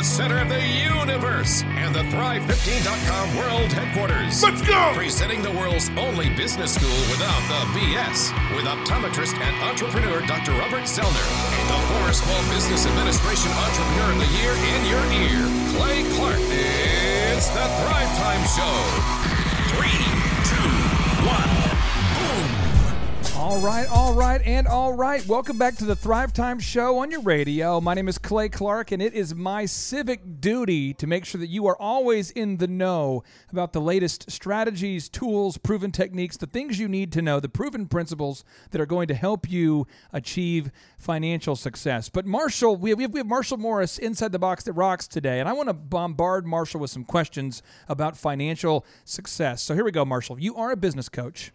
the center of the universe and the Thrive15.com world headquarters. Let's go! Presenting the world's only business school without the BS with optometrist and entrepreneur Dr. Robert Zoellner and the former Small Business Administration Entrepreneur of the Year in your ear, Clay Clark. It's the Thrive Time Show. Three, two, one. All right, all right, and all right. Welcome back to the Thrive Time Show on your radio. My name is Clay Clark, and it is my civic duty to make sure that you are always in the know about the latest strategies, tools, proven techniques, the things you need to know, the proven principles that are going to help you achieve financial success. But Marshall, we have, we have, Marshall Morris inside the box that rocks today, and I want to bombard Marshall with some questions about financial success. So here we go, Marshall. You are a business coach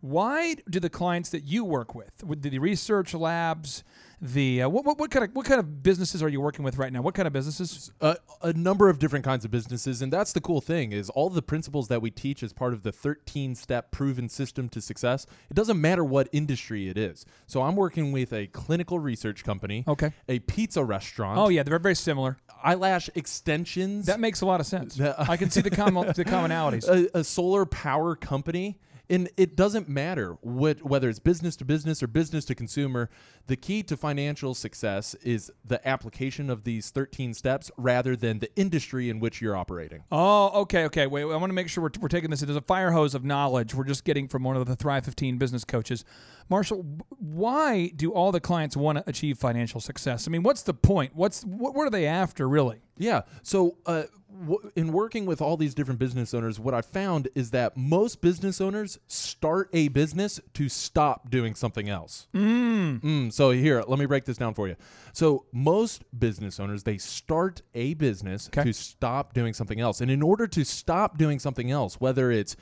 why do the clients that you work with, with the research labs, the uh, what, what, what kind of what kind of businesses are you working with right now? What kind of businesses? a, a number of different kinds of businesses and that's the cool thing is all the principles that we teach as part of the 13 step proven system to success it doesn't matter what industry it is so i'm working with a clinical research company Okay. a pizza restaurant Oh yeah, they're very similar. eyelash extensions That makes a lot of sense. I can see the com- the commonalities. a, a solar power company and it doesn't matter what whether it's business to business or business to consumer the key to financial success is the application of these 13 steps rather than the industry in which you're operating Oh, okay, okay. Wait, I want to make sure we're, we're taking this. There's a fire hose of knowledge we're just getting from one of the Thrive 15 business coaches. Marshall, why do all the clients want to achieve financial success? I mean, what's the point? What's what, what are they after, really? Yeah. So, uh, w- in working with all these different business owners, what I found is that most business owners start a business to stop doing something else. Mm. So here, let me break this down for you. So most business owners they start a business Okay. to stop doing something else, and in order to stop doing something else, whether it's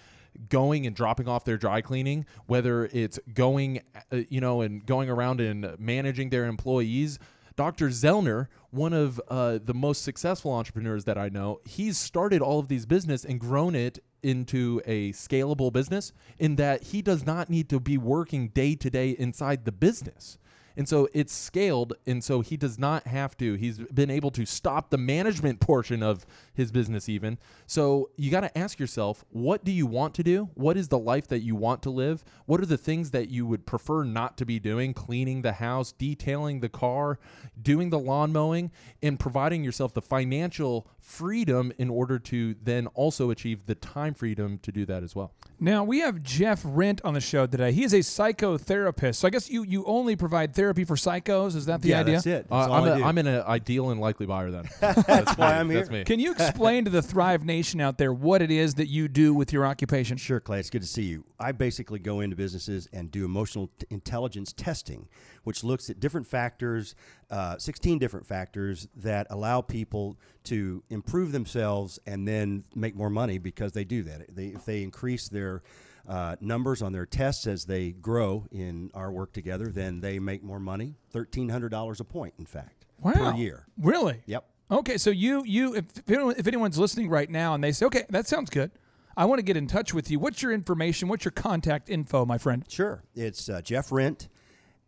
going and dropping off their dry cleaning, whether it's going, uh, you know, and going around and managing their employees. Dr. Zoellner, one of uh, the most successful entrepreneurs that I know, he's started all of these business and grown it into a scalable business in that he does not need to be working day to day inside the business. And so it's scaled, and so he does not have to. He's been able to stop the management portion of his business, even. So you got to ask yourself, what do you want to do? What is the life that you want to live? What are the things that you would prefer not to be doing? Cleaning the house, detailing the car, doing the lawn mowing, and providing yourself the financial freedom in order to then also achieve the time freedom to do that as well. Now we have Jeff Rindt on the show today. He is a psychotherapist. So I guess you you only provide therapy for psychos. Is that the yeah, idea? that's it. Uh, That's all I'm, I a, do. I'm an ideal and likely buyer then. That's why. I'm That's here. me. Can you explain to the Thrive Nation out there what it is that you do with your occupation? Sure, Clay. It's good to see you. I basically go into businesses and do emotional t- intelligence testing, which looks at different factors, uh, 16 different factors that allow people to improve themselves and then make more money because they do that. They, if they increase their uh, numbers on their tests as they grow in our work together, then they make more money. $1,300 a point, in fact, Wow. per year. Really? Yep. Okay, so you you if, if, anyone's listening right now and they say, okay, that sounds good. I want to get in touch with you. What's your information? What's your contact info, my friend? Sure. It's uh, Jeff Rindt,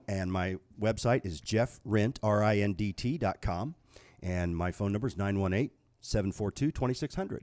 and my website is jeffrindt, R-I-N-D-T dot com, and my phone number is 918-742-2600.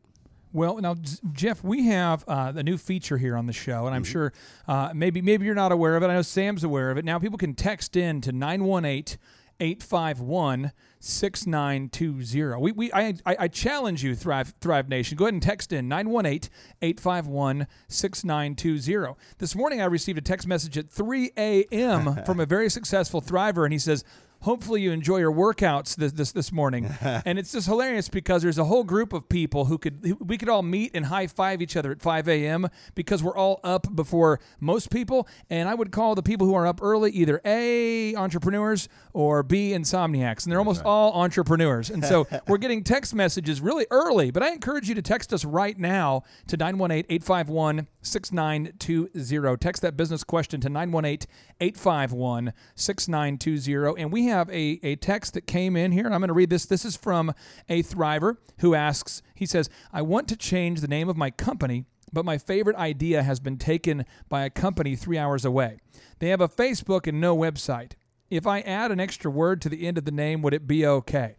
Well, now Jeff, we have uh, a new feature here on the show, and I'm Mm-hmm. sure uh, maybe maybe you're not aware of it. I know Sam's aware of it. Now people can text in to 918 851 6920. We, we, I, I, challenge you, Thrive, Thrive Nation. Go ahead and text in 918 851 6920. This morning I received a text message at 3 a.m. from a very successful Thriver, and he says, Hopefully you enjoy your workouts this this, this morning, and it's just hilarious because there's a whole group of people who could we could all meet and high five each other at 5 a.m. because we're all up before most people, and I would call the people who are up early either a entrepreneurs or b insomniacs, and they're almost all entrepreneurs, and so we're getting text messages really early. But I encourage you to text us right now to 918-851-6920. Text that business question to 918-851-6920, and we have a, a text that came in here, and I'm going to read this. This is from a Thriver who asks, he says, I want to change the name of my company, but my favorite idea has been taken by a company three hours away. They have a Facebook and no website. If I add an extra word to the end of the name, would it be okay?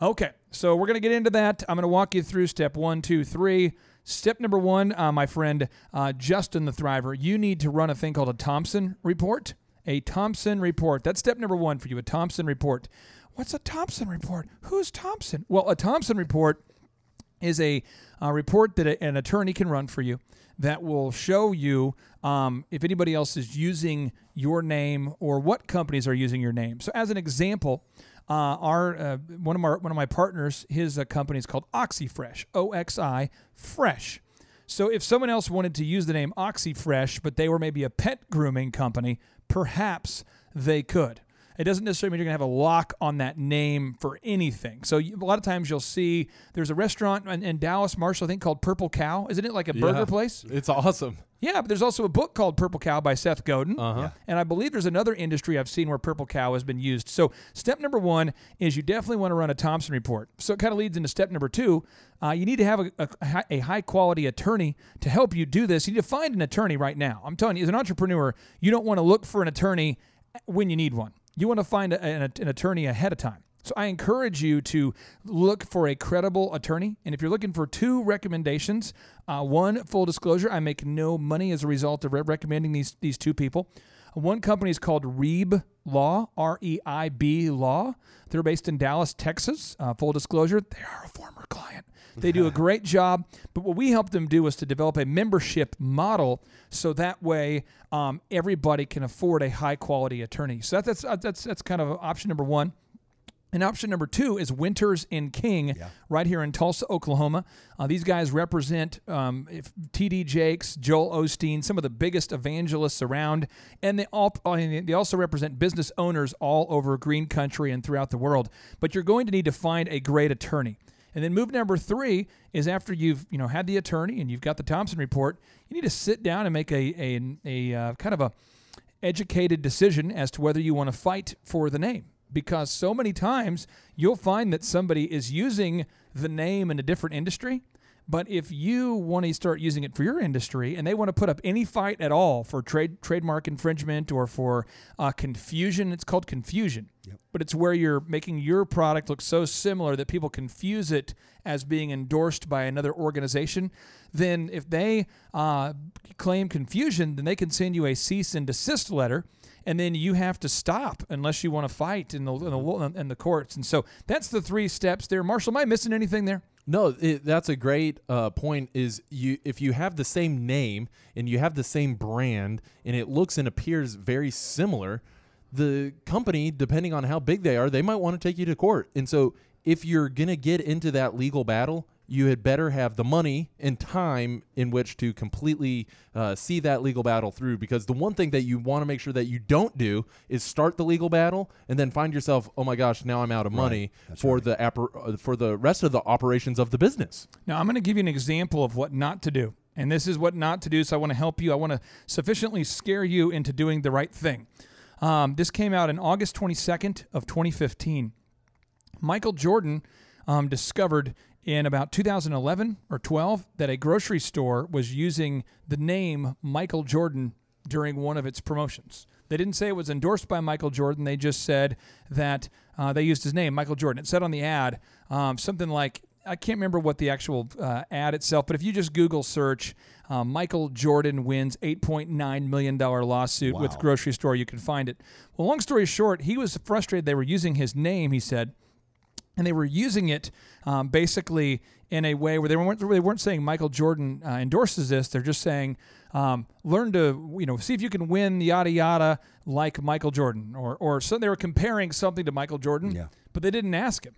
Okay, so we're going to get into that. I'm going to walk you through step one, two, three. Step number one, uh, my friend uh, Justin the Thriver, you need to run a thing called a Thompson report. A Thompson report. That's step number one for you, a Thompson report. What's a Thompson report? Who's Thompson? Well, a Thompson report is a, a report that a, an attorney can run for you that will show you um, if anybody else is using your name or what companies are using your name. So, as an example, uh, our uh, one of my one of my partners, his uh, company is called Oxi Fresh, O X I Fresh. So, if someone else wanted to use the name Oxi Fresh, but they were maybe a pet grooming company, perhaps they could. It doesn't necessarily mean you're going to have a lock on that name for anything. So you, a lot of times you'll see there's a restaurant in, in Dallas, Marshall, I think called Purple Cow. Isn't it like a burger Yeah. place? It's awesome. Yeah, but there's also a book called Purple Cow by Seth Godin. Uh-huh. And I believe there's another industry I've seen where Purple Cow has been used. So, step number one is you definitely want to run a Thompson report. So, it kind of leads into step number two. Uh, you need to have a, a, a high quality attorney to help you do this. You need to find an attorney right now. I'm telling you, as an entrepreneur, you don't want to look for an attorney when you need one. You want to find a, an, an attorney ahead of time. So I encourage you to look for a credible attorney. And if you're looking for two recommendations, uh, one, full disclosure, I make no money as a result of re- recommending these, these two people. One company is called Reib Law, R E I B Law. They're based in Dallas, Texas. Uh, full disclosure, they are a former client. They do a great job. But what we helped them do was to develop a membership model so that way um, everybody can afford a high quality attorney. So that's, that's, that's, that's kind of option number one. And option number two is Winters and King, right here in Tulsa, Oklahoma. Uh, these guys represent um, if T.D. Jakes, Joel Osteen, some of the biggest evangelists around, and they all they also represent business owners all over Green Country and throughout the world. But you're going to need to find a great attorney. And then move number three is after you've you know had the attorney and you've got the Thompson report, you need to sit down and make a a, a uh, kind of a educated decision as to whether you want to fight for the name because so many times you'll find that somebody is using the name in a different industry but if you want to start using it for your industry and they want to put up any fight at all for trade trademark infringement or for uh, confusion it's called confusion. But it's where you're making your product look so similar that people confuse it as being endorsed by another organization. Then if they uh, claim confusion then they can send you a cease and desist letter and then you have to stop unless you want to fight in the, in the in the courts. And so that's the three steps there. Marshall, am I missing anything there? No, it, that's a great uh, point. Is you if you have the same name and you have the same brand and it looks and appears very similar, the company, depending on how big they are, they might want to take you to court. And so, if you're gonna get into that legal battle, you had better have the money and time in which to completely uh, see that legal battle through. Because the one thing that you want to make sure that you don't do is start the legal battle and then find yourself, oh my gosh, now I'm out of money for the appar- uh, for the rest of the operations of the business. Now, I'm going to give you an example of what not to do. And this is what not to do. So I want to help you. I want to sufficiently scare you into doing the right thing. Um, this came out in August 22nd of 2015. Michael Jordan um, discovered in about 2011 or 12 that a grocery store was using the name Michael Jordan during one of its promotions. They didn't say it was endorsed by Michael Jordan. They just said that uh, they used his name, Michael Jordan. It said on the ad um, something like, I can't remember what the actual uh, ad itself, but if you just Google search uh, Michael Jordan wins $8.9 million lawsuit with grocery store, you can find it. Well, long story short, he was frustrated they were using his name, he said and they were using it um, basically in a way where they weren't they weren't saying Michael Jordan uh, endorses this. They're just saying um, learn to you know see if you can win yada yada like Michael Jordan or or so they were comparing something to Michael Jordan, Yeah. but they didn't ask him.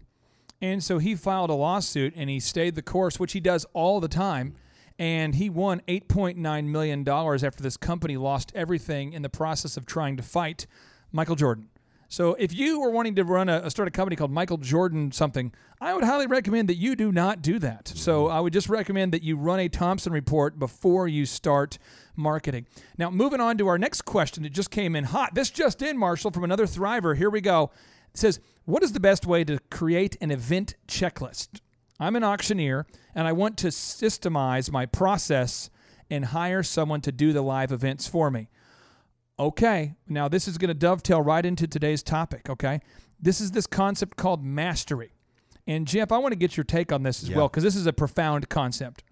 And so he filed a lawsuit and he stayed the course, which he does all the time. And he won $8.9 million after this company lost everything in the process of trying to fight Michael Jordan. So if you were wanting to run a, start a company called Michael Jordan something, I would highly recommend that you do not do that. So mm-hmm. I would just recommend that you run a Thompson report before you start marketing. Now, moving on to our next question that just came in hot. This just in, Marshall, from another Thriver. Here we go. It says, "What is the best way to create an event checklist?" I'm an auctioneer and I want to systemize my process and hire someone to do the live events for me. Okay, now this is going to dovetail right into today's topic, okay? This is this concept called mastery. And Jeff, I want to get your take on this as Yeah. well because this is a profound concept.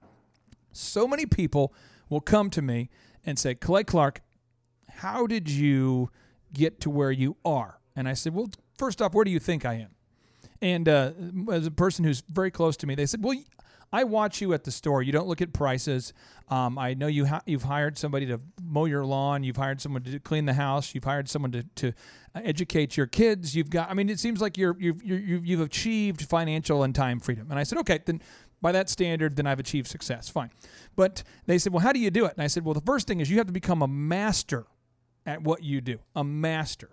So many people will come to me and say, Clay Clark, how did you get to where you are? And I said, well, first off, where do you think I am? And uh, as a person who's very close to me, they said, well, I watch you at the store. You don't look at prices. Um, I know you ha- you've hired somebody to mow your lawn. You've hired someone to clean the house. You've hired someone to, to uh, educate your kids. You've got. I mean, it seems like you're you've you've you've achieved financial and time freedom. And I said, okay, then by that standard, then I've achieved success. Fine. But they said, well, how do you do it? And I said, well, the first thing is you have to become a master at what you do. A master.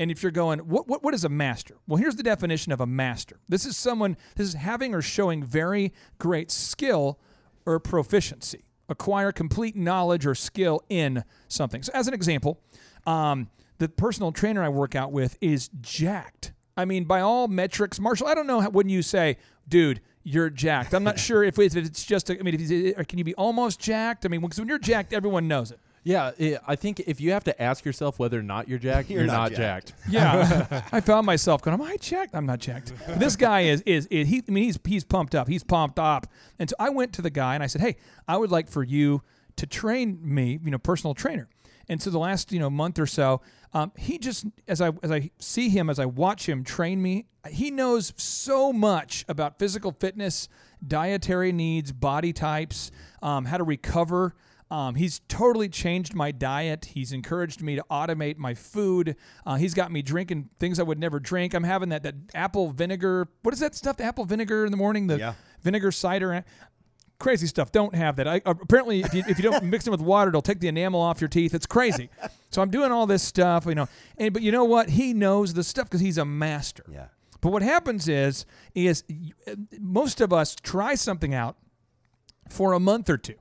And if you're going, what, what, what is a master? Well, here's the definition of a master. This is someone, this is having or showing very great skill or proficiency, acquire complete knowledge or skill in something. So, as an example, um, the personal trainer I work out with is jacked. I mean, by all metrics, Marshall, I don't know how, when you say, dude, you're jacked. I'm not sure if it's, just, a, I mean, can you be almost jacked? I mean, because when you're jacked, everyone knows it. Yeah, i I think if you have to ask yourself whether or not you're jacked, you're, You're not, not jacked. jacked. Yeah, I found myself going, "Am I jacked? I'm not jacked." This guy is, is is he? I mean, he's he's pumped up. He's pumped up. And so I went to the guy and I said, "Hey, I would like for you to train me, you know, personal trainer." And so the last you know month or so, um, he just as I as I see him as I watch him train me, he knows so much about physical fitness, dietary needs, body types, um, how to recover. Um, he's totally changed my diet. He's encouraged me to automate my food. Uh, he's got me drinking things I would never drink. I'm having that that apple vinegar. What is that stuff? The apple vinegar in the morning. The Yeah. vinegar cider. Crazy stuff. Don't have that. I, uh, apparently, if you, if you don't mix it with water, it'll take the enamel off your teeth. It's crazy. so I'm doing all this stuff, you know. And but you know what? He knows the stuff because he's a master. Yeah. But what happens is, is uh, most of us try something out for a month or 2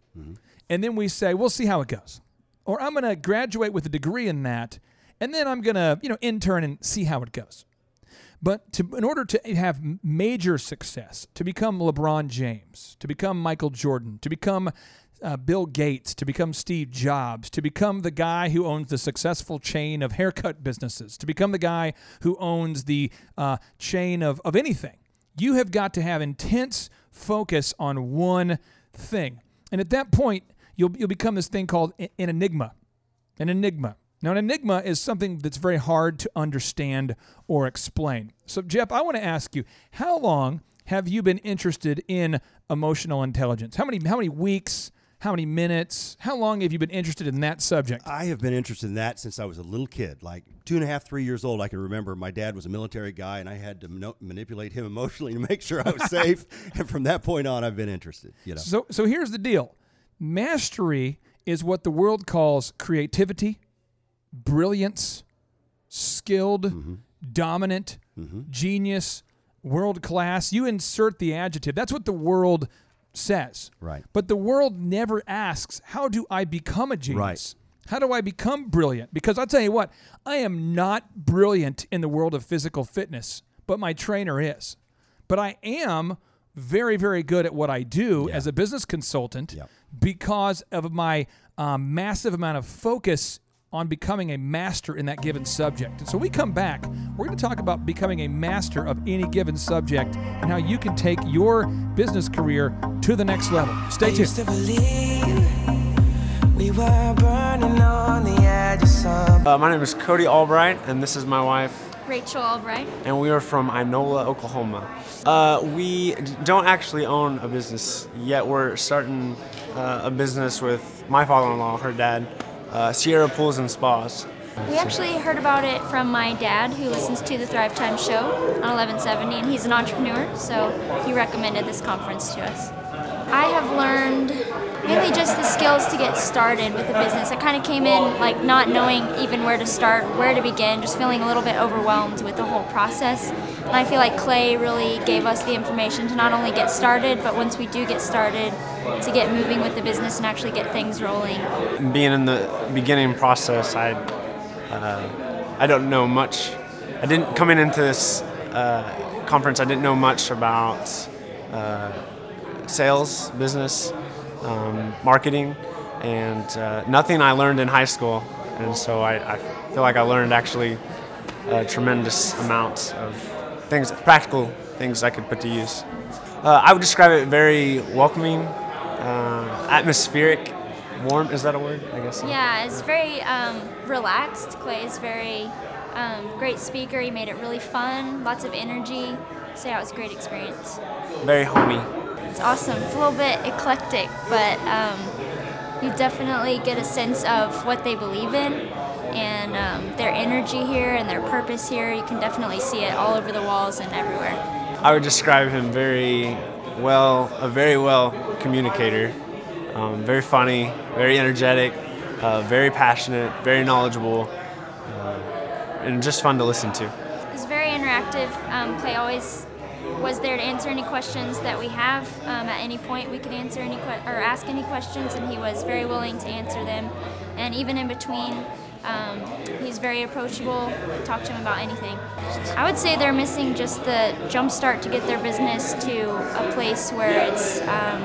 and then we say, we'll see how it goes. Or I'm going to graduate with a degree in that, and then I'm going to, you know, intern and see how it goes. But to, in order to have major success, to become LeBron James, to become Michael Jordan, to become uh, Bill Gates, to become Steve Jobs, to become the guy who owns the successful chain of haircut businesses, to become the guy who owns the uh, chain of, of anything, you have got to have intense focus on one thing. And at that point, you'll, you'll become this thing called an enigma an enigma. Now, an enigma is something that's very hard to understand or explain. So, Jeff, I want to ask you, how long have you been interested in emotional intelligence? How many how many weeks? How many minutes? How long have you been interested in that subject? I have been interested in that since I was a little kid, like two and a half, three years old. I can remember my dad was a military guy, and I had to mano- manipulate him emotionally to make sure I was safe. And from that point on, I've been interested. You know, So, so here's the deal: mastery is what the world calls creativity, brilliance, skilled, Mm-hmm. dominant, genius, world class. You insert the adjective. That's what the world says. Right. But the world never asks, "How do I become a genius?" Right. How do I become brilliant? Because I'll tell you what, I am not brilliant in the world of physical fitness, but my trainer is. But I am very, very good at what I do Yeah. as a business consultant Yep. Because of my um, massive amount of focus on becoming a master in that given subject. And so we come back, we're going to talk about becoming a master of any given subject and how you can take your business career to the next level. Stay I tuned. used to believe we were burning on the edge of some. Uh, my name is Cody Albright, and this is my wife, Rachel Albright. and we are from Inola, Oklahoma. Uh, we don't actually own a business yet. We're starting uh, a business with my father-in-law, her dad, uh, Sierra Pools and Spas. We actually heard about it from my dad, who listens to the Thrive Time show on 1170, and he's an entrepreneur, so he recommended this conference to us. I have learned mainly just the skills to get started with the business. I kind of came in like not knowing even where to start, where to begin, just feeling a little bit overwhelmed with the whole process. And I feel like Clay really gave us the information to not only get started, but once we do get started, to get moving with the business and actually get things rolling. Being in the beginning process, I uh, I don't know much. I didn't coming into this uh, conference. I didn't know much about uh, sales, business, um, marketing, and uh, nothing I learned in high school. And so I, I feel like I learned actually a tremendous amount of things, practical things I could put to use. Uh, I would describe it very welcoming, uh, atmospheric, warm. Is that a word? I guess. so. Yeah, it's very um, relaxed. Clay is very um, great speaker. He made it really fun, lots of energy. So yeah, it was a great experience. Very homey. It's awesome. It's a little bit eclectic, but um, you definitely get a sense of what they believe in and um, their energy here and their purpose here. You can definitely see it all over the walls and everywhere. I would describe him very well, a very well communicator, um, very funny, very energetic, uh, very passionate, very knowledgeable, uh, and just fun to listen to. It's very interactive. Um, Clay always was there to answer any questions that we have. Um, at any point, we could answer any que- or ask any questions, and he was very willing to answer them. And even in between, um, he's very approachable. Talk to him about anything. I would say they're missing just the jump start to get their business to a place where it's um,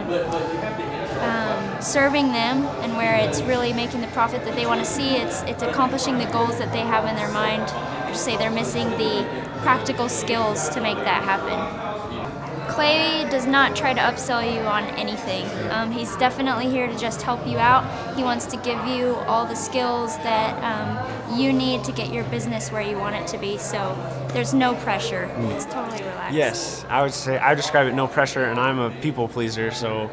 um, serving them and where it's really making the profit that they want to see. It's it's accomplishing the goals that they have in their mind. I just say they're missing the practical skills to make that happen. Clay does not try to upsell you on anything. Um, he's definitely here to just help you out. He wants to give you all the skills that um, you need to get your business where you want it to be. So there's no pressure. It's totally relaxed. Yes, I would say I would describe it no pressure, and I'm a people pleaser, so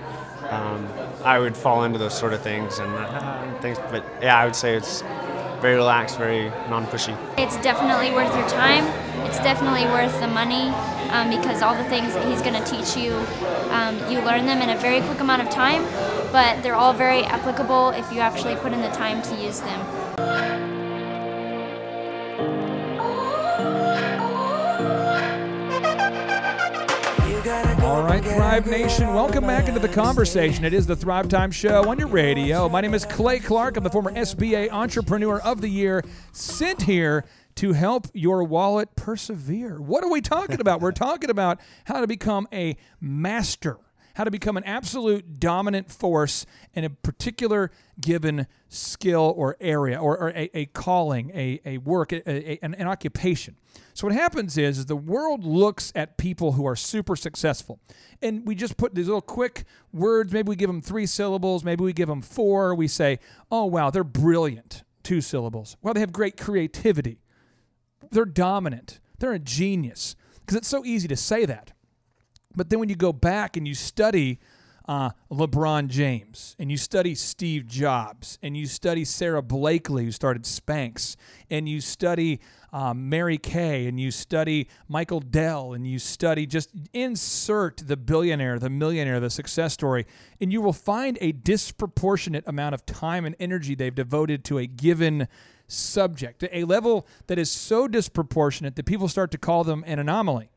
um, I would fall into those sort of things and uh, things. But yeah, I would say it's very relaxed, very non-pushy. It's definitely worth your time. It's definitely worth the money um, because all the things that he's going to teach you, um, you learn them in a very quick amount of time, but they're all very applicable if you actually put in the time to use them. All right, Thrive Nation, welcome back into the conversation. It is the Thrive Time Show on your radio. My name is Clay Clark. I'm the former SBA Entrepreneur of the Year, sent here to help your wallet persevere. What are we talking about? We're talking about how to become a master, how to become an absolute dominant force in a particular given skill or area or, or a, a calling, a, a work, a, a- an, an occupation. So what happens is, is the world looks at people who are super successful, and we just put these little quick words. Maybe we give them three syllables. Maybe we give them four. We say, "Oh wow, they're brilliant." Two syllables. Well, they have great creativity. They're dominant. They're a genius. Because it's so easy to say that. But then when you go back and you study uh, LeBron James and you study Steve Jobs and you study Sara Blakely, who started Spanx, and you study um, Mary Kay and you study Michael Dell and you study just insert the billionaire, the millionaire, the success story, and you will find a disproportionate amount of time and energy they've devoted to a given subject, a level that is so disproportionate that people start to call them an anomaly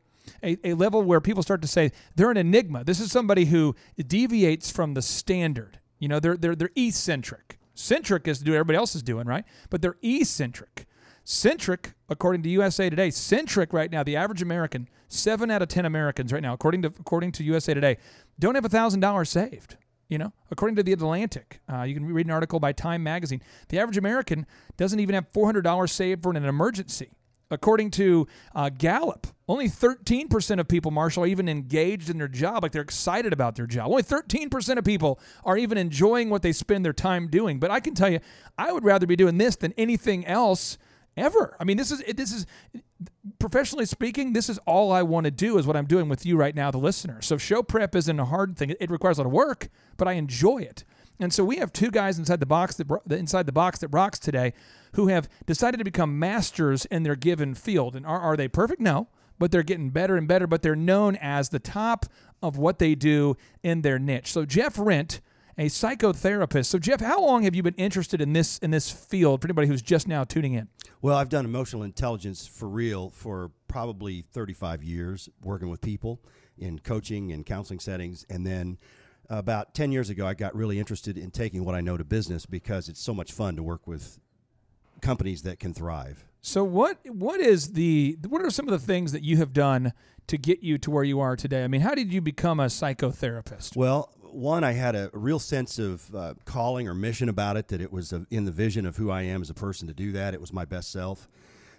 a, a level where people start to say they're an enigma. This is somebody who deviates from the standard. You know, they're they're they're eccentric. Centric is to do what everybody else is doing, right? But they're eccentric. Centric, according to USA Today, centric right now, the average American, seven out of ten Americans right now, according to according to USA Today, don't have a thousand dollars saved. You know, according to the Atlantic, uh, you can read an article by Time Magazine. The average American doesn't even have four hundred dollars saved for an emergency. According to uh, Gallup, only 13% of people, Marshall, are even engaged in their job, like they're excited about their job. Only 13% of people are even enjoying what they spend their time doing. But I can tell you, I would rather be doing this than anything else ever. I mean, this is this is professionally speaking, this is all I want to do is what I'm doing with you right now, the listener. So show prep isn't a hard thing. It requires a lot of work, but I enjoy it. And so we have two guys inside the box that inside the box that rocks today who have decided to become masters in their given field. And are, are they perfect? No, but they're getting better and better, but they're known as the top of what they do in their niche. So Jeff Rindt, a psychotherapist. So Jeff, how long have you been interested in this in this field for anybody who's just now tuning in? Well, I've done emotional intelligence for real for probably 35 years, working with people in coaching and counseling settings. And then about 10 years ago, I got really interested in taking what I know to business because it's so much fun to work with companies that can thrive. So what what is the what are some of the things that you have done to get you to where you are today? I mean, how did you become a psychotherapist? Well, one, I had a real sense of uh, calling or mission about it, that it was uh in the vision of who I am as a person to do that. It was my best self.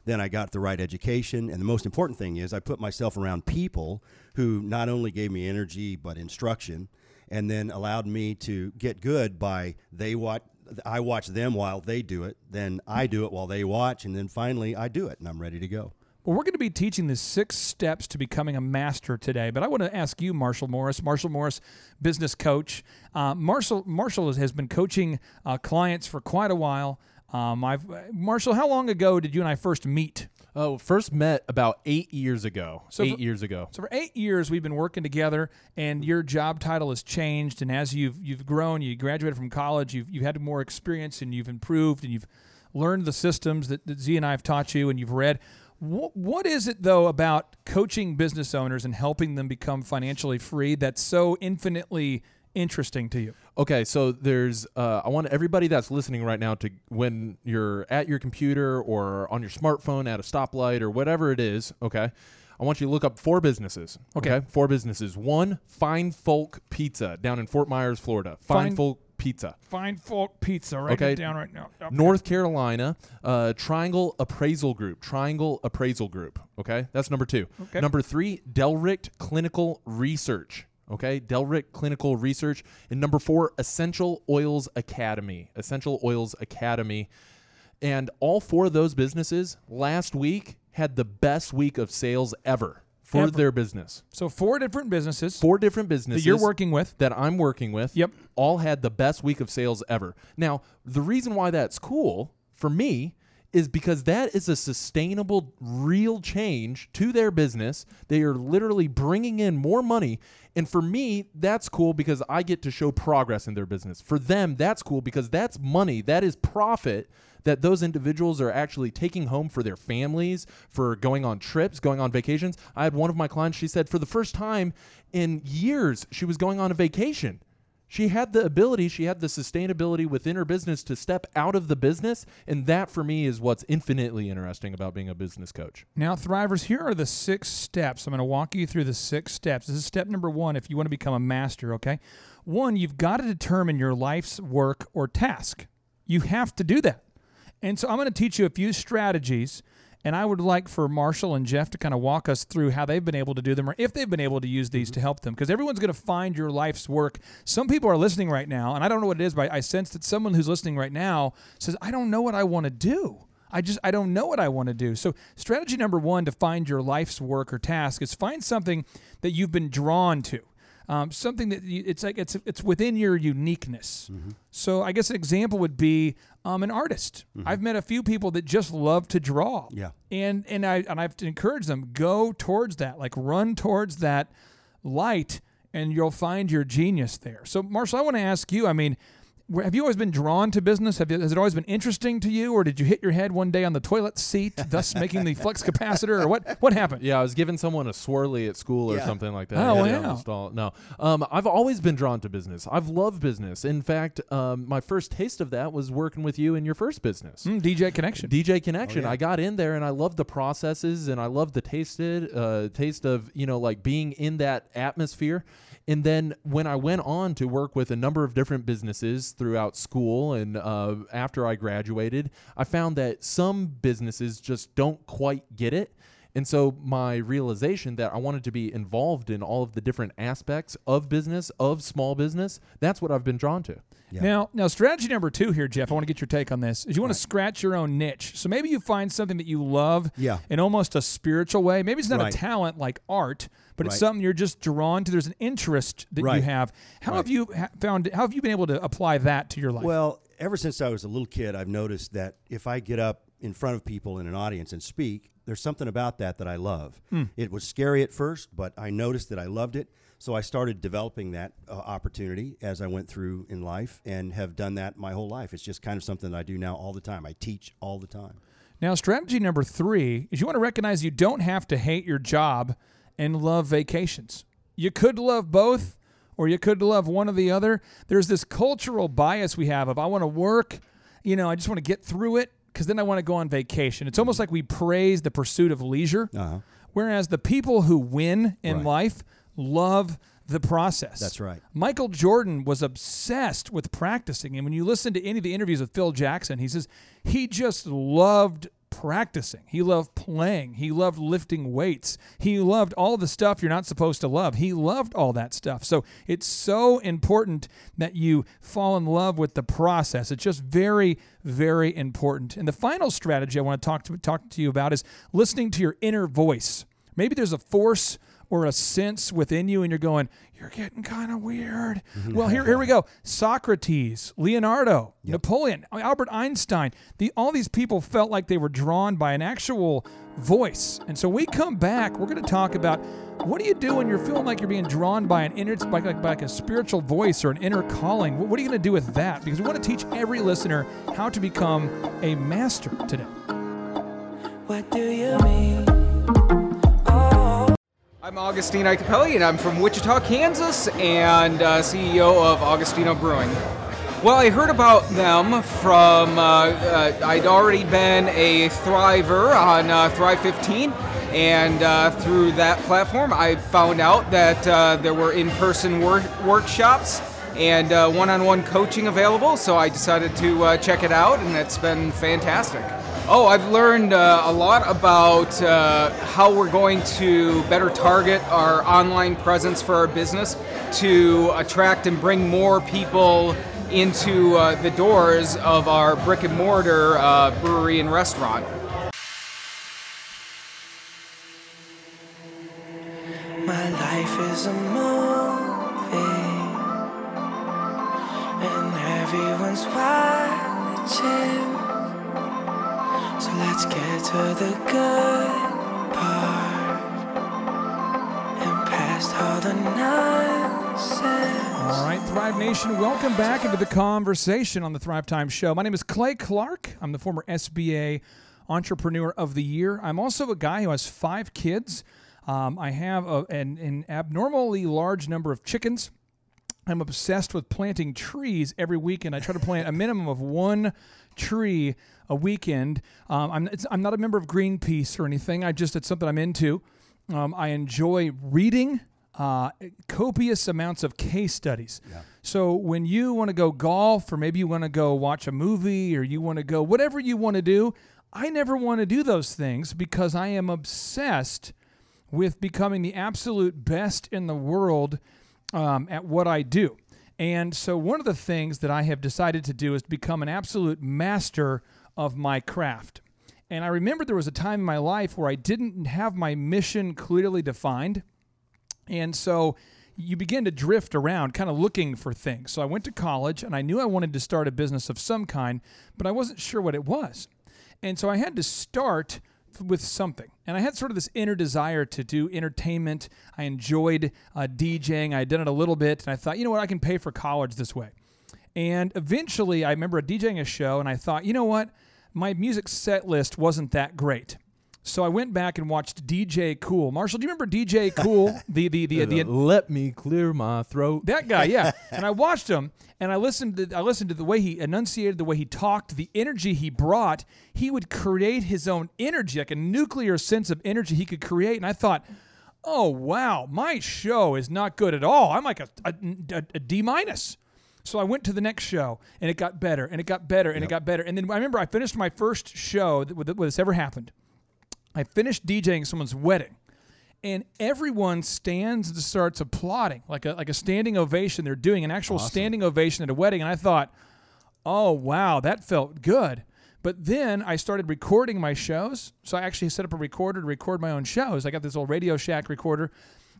Then I got the right education, and the most important thing is I put myself around people who not only gave me energy but instruction, and then allowed me to get good by they watch. I watch them while they do it, then I do it while they watch, and then finally I do it, and I'm ready to go. Well, we're going to be teaching the six steps to becoming a master today. But I want to ask you, Marshall Morris, Marshall Morris, business coach. Uh, Marshall Marshall has been coaching uh, clients for quite a while. Um, I've Marshall, how long ago did you and I first meet? Oh, first met about eight years ago. So eight for- years ago. So for eight years we've been working together, and your job title has changed. And as you've you've grown, you graduated from college, you've you've had more experience, and you've improved, and you've learned the systems that, that Z and I have taught you, and you've read. What, what is it though about coaching business owners and helping them become financially free that's so infinitely interesting to you? Okay, so there's uh, I want everybody that's listening right now to when you're at your computer or on your smartphone at a stoplight or whatever it is. Okay, I want you to look up four businesses. Okay. four businesses. One, Fine Folk Pizza down in Fort Myers, Florida. Fine, Fine- Folk Pizza. Fine Folk Pizza, write Okay. it down right now. North Carolina, uh, Triangle Appraisal Group. Triangle Appraisal Group. Okay, that's number two. Okay. Number three, Delricht Clinical Research. Okay, Delricht Clinical Research. And number four, Essential Oils Academy. Essential Oils Academy. And all four of those businesses last week had the best week of sales ever for Ever. their business. So four different businesses Four different that businesses you're working with. that I'm working with, Yep. all had the best week of sales ever. Now, the reason why that's cool for me is because that is a sustainable, real change to their business. They are literally bringing in more money. And for me, that's cool because I get to show progress in their business. For them, that's cool because that's money, that is profit that those individuals are actually taking home for their families, for going on trips, going on vacations. I had one of my clients, she said for the first time in years, she was going on a vacation. She had the ability, she had the sustainability within her business to step out of the business. And that for me is what's infinitely interesting about being a business coach. Now, Thrivers, here are the six steps. I'm going to walk you through the six steps. This is step number one if you want to become a master, okay? One, you've got to determine your life's work or task. You have to do that. And so I'm going to teach you a few strategies, and I would like for Marshall and Jeff to kind of walk us through how they've been able to do them or if they've been able to use these mm-hmm. to help them because everyone's going to find your life's work. Some people are listening right now, and I don't know what it is, but I sense that someone who's listening right now says, I don't know what I want to do. I just I don't know what I want to do. So strategy number one to find your life's work or task is find something that you've been drawn to, um, something that you, it's like it's it's within your uniqueness. So I guess an example would be um, an artist. I've met a few people that just love to draw. Yeah. and and I and I've encouraged them go towards that, like run towards that light, and you'll find your genius there. So Marshall, I want to ask you. I mean. Where- Have you always been drawn to business? Have you, has it always been interesting to you, or did you hit your head one day on the toilet seat, thus making the flux capacitor, or what? What happened? Yeah, I was giving someone a swirly at school or Yeah. something like that. Oh, I hit wow. stall. No, um, I've always been drawn to business. I've loved business. In fact, um, my first taste of that was working with you in your first business. Mm, DJ connection. DJ Connection. yeah. I got in there and I loved the processes and I loved the tasted uh, taste of you know like being in that atmosphere. And then when I went on to work with a number of different businesses throughout school and uh, after I graduated, I found that some businesses just don't quite get it. And so my realization that I wanted to be involved in all of the different aspects of business, of small business, that's what I've been drawn to. Yeah. Now, now, strategy number two here, Jeff. I want to get your take on this. Is you want to scratch your own niche. So maybe you find something that you love, Yeah. in almost a spiritual way. Maybe it's not Right. a talent like art, but it's something you're just drawn to. There's an interest that you have. How Right. have you found? How have you been able to apply that to your life? Well, ever since I was a little kid, I've noticed that if I get up in front of people in an audience and speak, there's something about that that I love. It was scary at first, but I noticed that I loved it. So I started developing that uh, opportunity as I went through in life and have done that my whole life. It's just kind of something that I do now all the time. I teach all the time. Now, strategy number three is you want to recognize you don't have to hate your job and love vacations. You could love both, or you could love one or the other. There's this cultural bias we have of I want to work, you know, I just want to get through it because then I want to go on vacation. It's almost like we praise the pursuit of leisure, Uh-huh. whereas the people who win in Right. life love the process. That's right. Michael Jordan was obsessed with practicing. And when you listen to any of the interviews with Phil Jackson, he says he just loved practicing. He loved playing. He loved lifting weights. He loved all the stuff you're not supposed to love. He loved all that stuff. So it's so important that you fall in love with the process. It's just very, very important. And the final strategy I want to talk to talk to you about is listening to your inner voice. Maybe there's a force or a sense within you and you're going, you're getting kind of weird. Mm-hmm. well, here, here we go. Socrates, Leonardo, Napoleon, Albert Einstein, the, all these people felt like they were drawn by an actual voice. And so we come back, we're going to talk about what do you do when you're feeling like you're being drawn by an inner, by, like, by like a spiritual voice or an inner calling? What, what are you going to do with that? Because we want to teach every listener how to become a master today. What do you mean? I'm Augustine Iacopelli, and I'm from Wichita, Kansas, and uh, CEO of Augustino Brewing. Well, I heard about them from, uh, uh, I'd already been a Thriver on uh, Thrive 15, and uh, through that platform, I found out that uh, there were in person wor- workshops and one on one coaching available, so I decided to check it out, and it's been fantastic. Oh, I've learned uh, a lot about uh, how we're going to better target our online presence for our business to attract and bring more people into uh, the doors of our brick and mortar uh, brewery and restaurant. My life is a movie, and everyone's watching. Let's get to the good part and past all the nonsense. All right, Thrive Nation, welcome back into the conversation on the Thrive Time Show. My name is Clay Clark. I'm the former SBA Entrepreneur of the Year. I'm also a guy who has five kids. Um, I have a, an, an abnormally large number of chickens. I'm obsessed with planting trees every weekend. I try to plant a minimum of one tree a weekend. Um, I'm, it's, I'm not a member of Greenpeace or anything. I just it's something I'm into. Um, I enjoy reading uh, copious amounts of case studies. So when you want to go golf, or maybe you want to go watch a movie, or you want to go whatever you want to do, I never want to do those things because I am obsessed with becoming the absolute best in the world um, at what I do. And so, one of the things that I have decided to do is to become an absolute master of my craft. And I remember there was a time in my life where I didn't have my mission clearly defined. And so you begin to drift around, kind of looking for things. So I went to college and I knew I wanted to start a business of some kind, but I wasn't sure what it was. And so I had to start with something. And I had sort of this inner desire to do entertainment. I enjoyed uh, DJing. I had done it a little bit. And I thought, you know what, I can pay for college this way. And eventually, I remember DJing a show, and I thought, you know what, my music set list wasn't that great. So I went back and watched DJ Cool. Marshall, do you remember DJ Cool? the the the, the, uh, Let me clear my throat. that guy, yeah. and I watched him, and I listened. To, I listened to the way he enunciated, the way he talked, the energy he brought. He would create his own energy, like a nuclear sense of energy he could create. And I thought, oh wow, my show is not good at all. I'm like a, a, a, a D minus. So I went to the next show, and it got better, and it got better, and it got better. And then I remember I finished my first show that, this ever happened. I finished DJing someone's wedding, and everyone stands and starts applauding, like a like a standing ovation. They're doing an actual standing ovation at a wedding, and I thought, oh wow, that felt good. But then I started recording my shows, so I actually set up a recorder to record my own shows. I got this old Radio Shack recorder,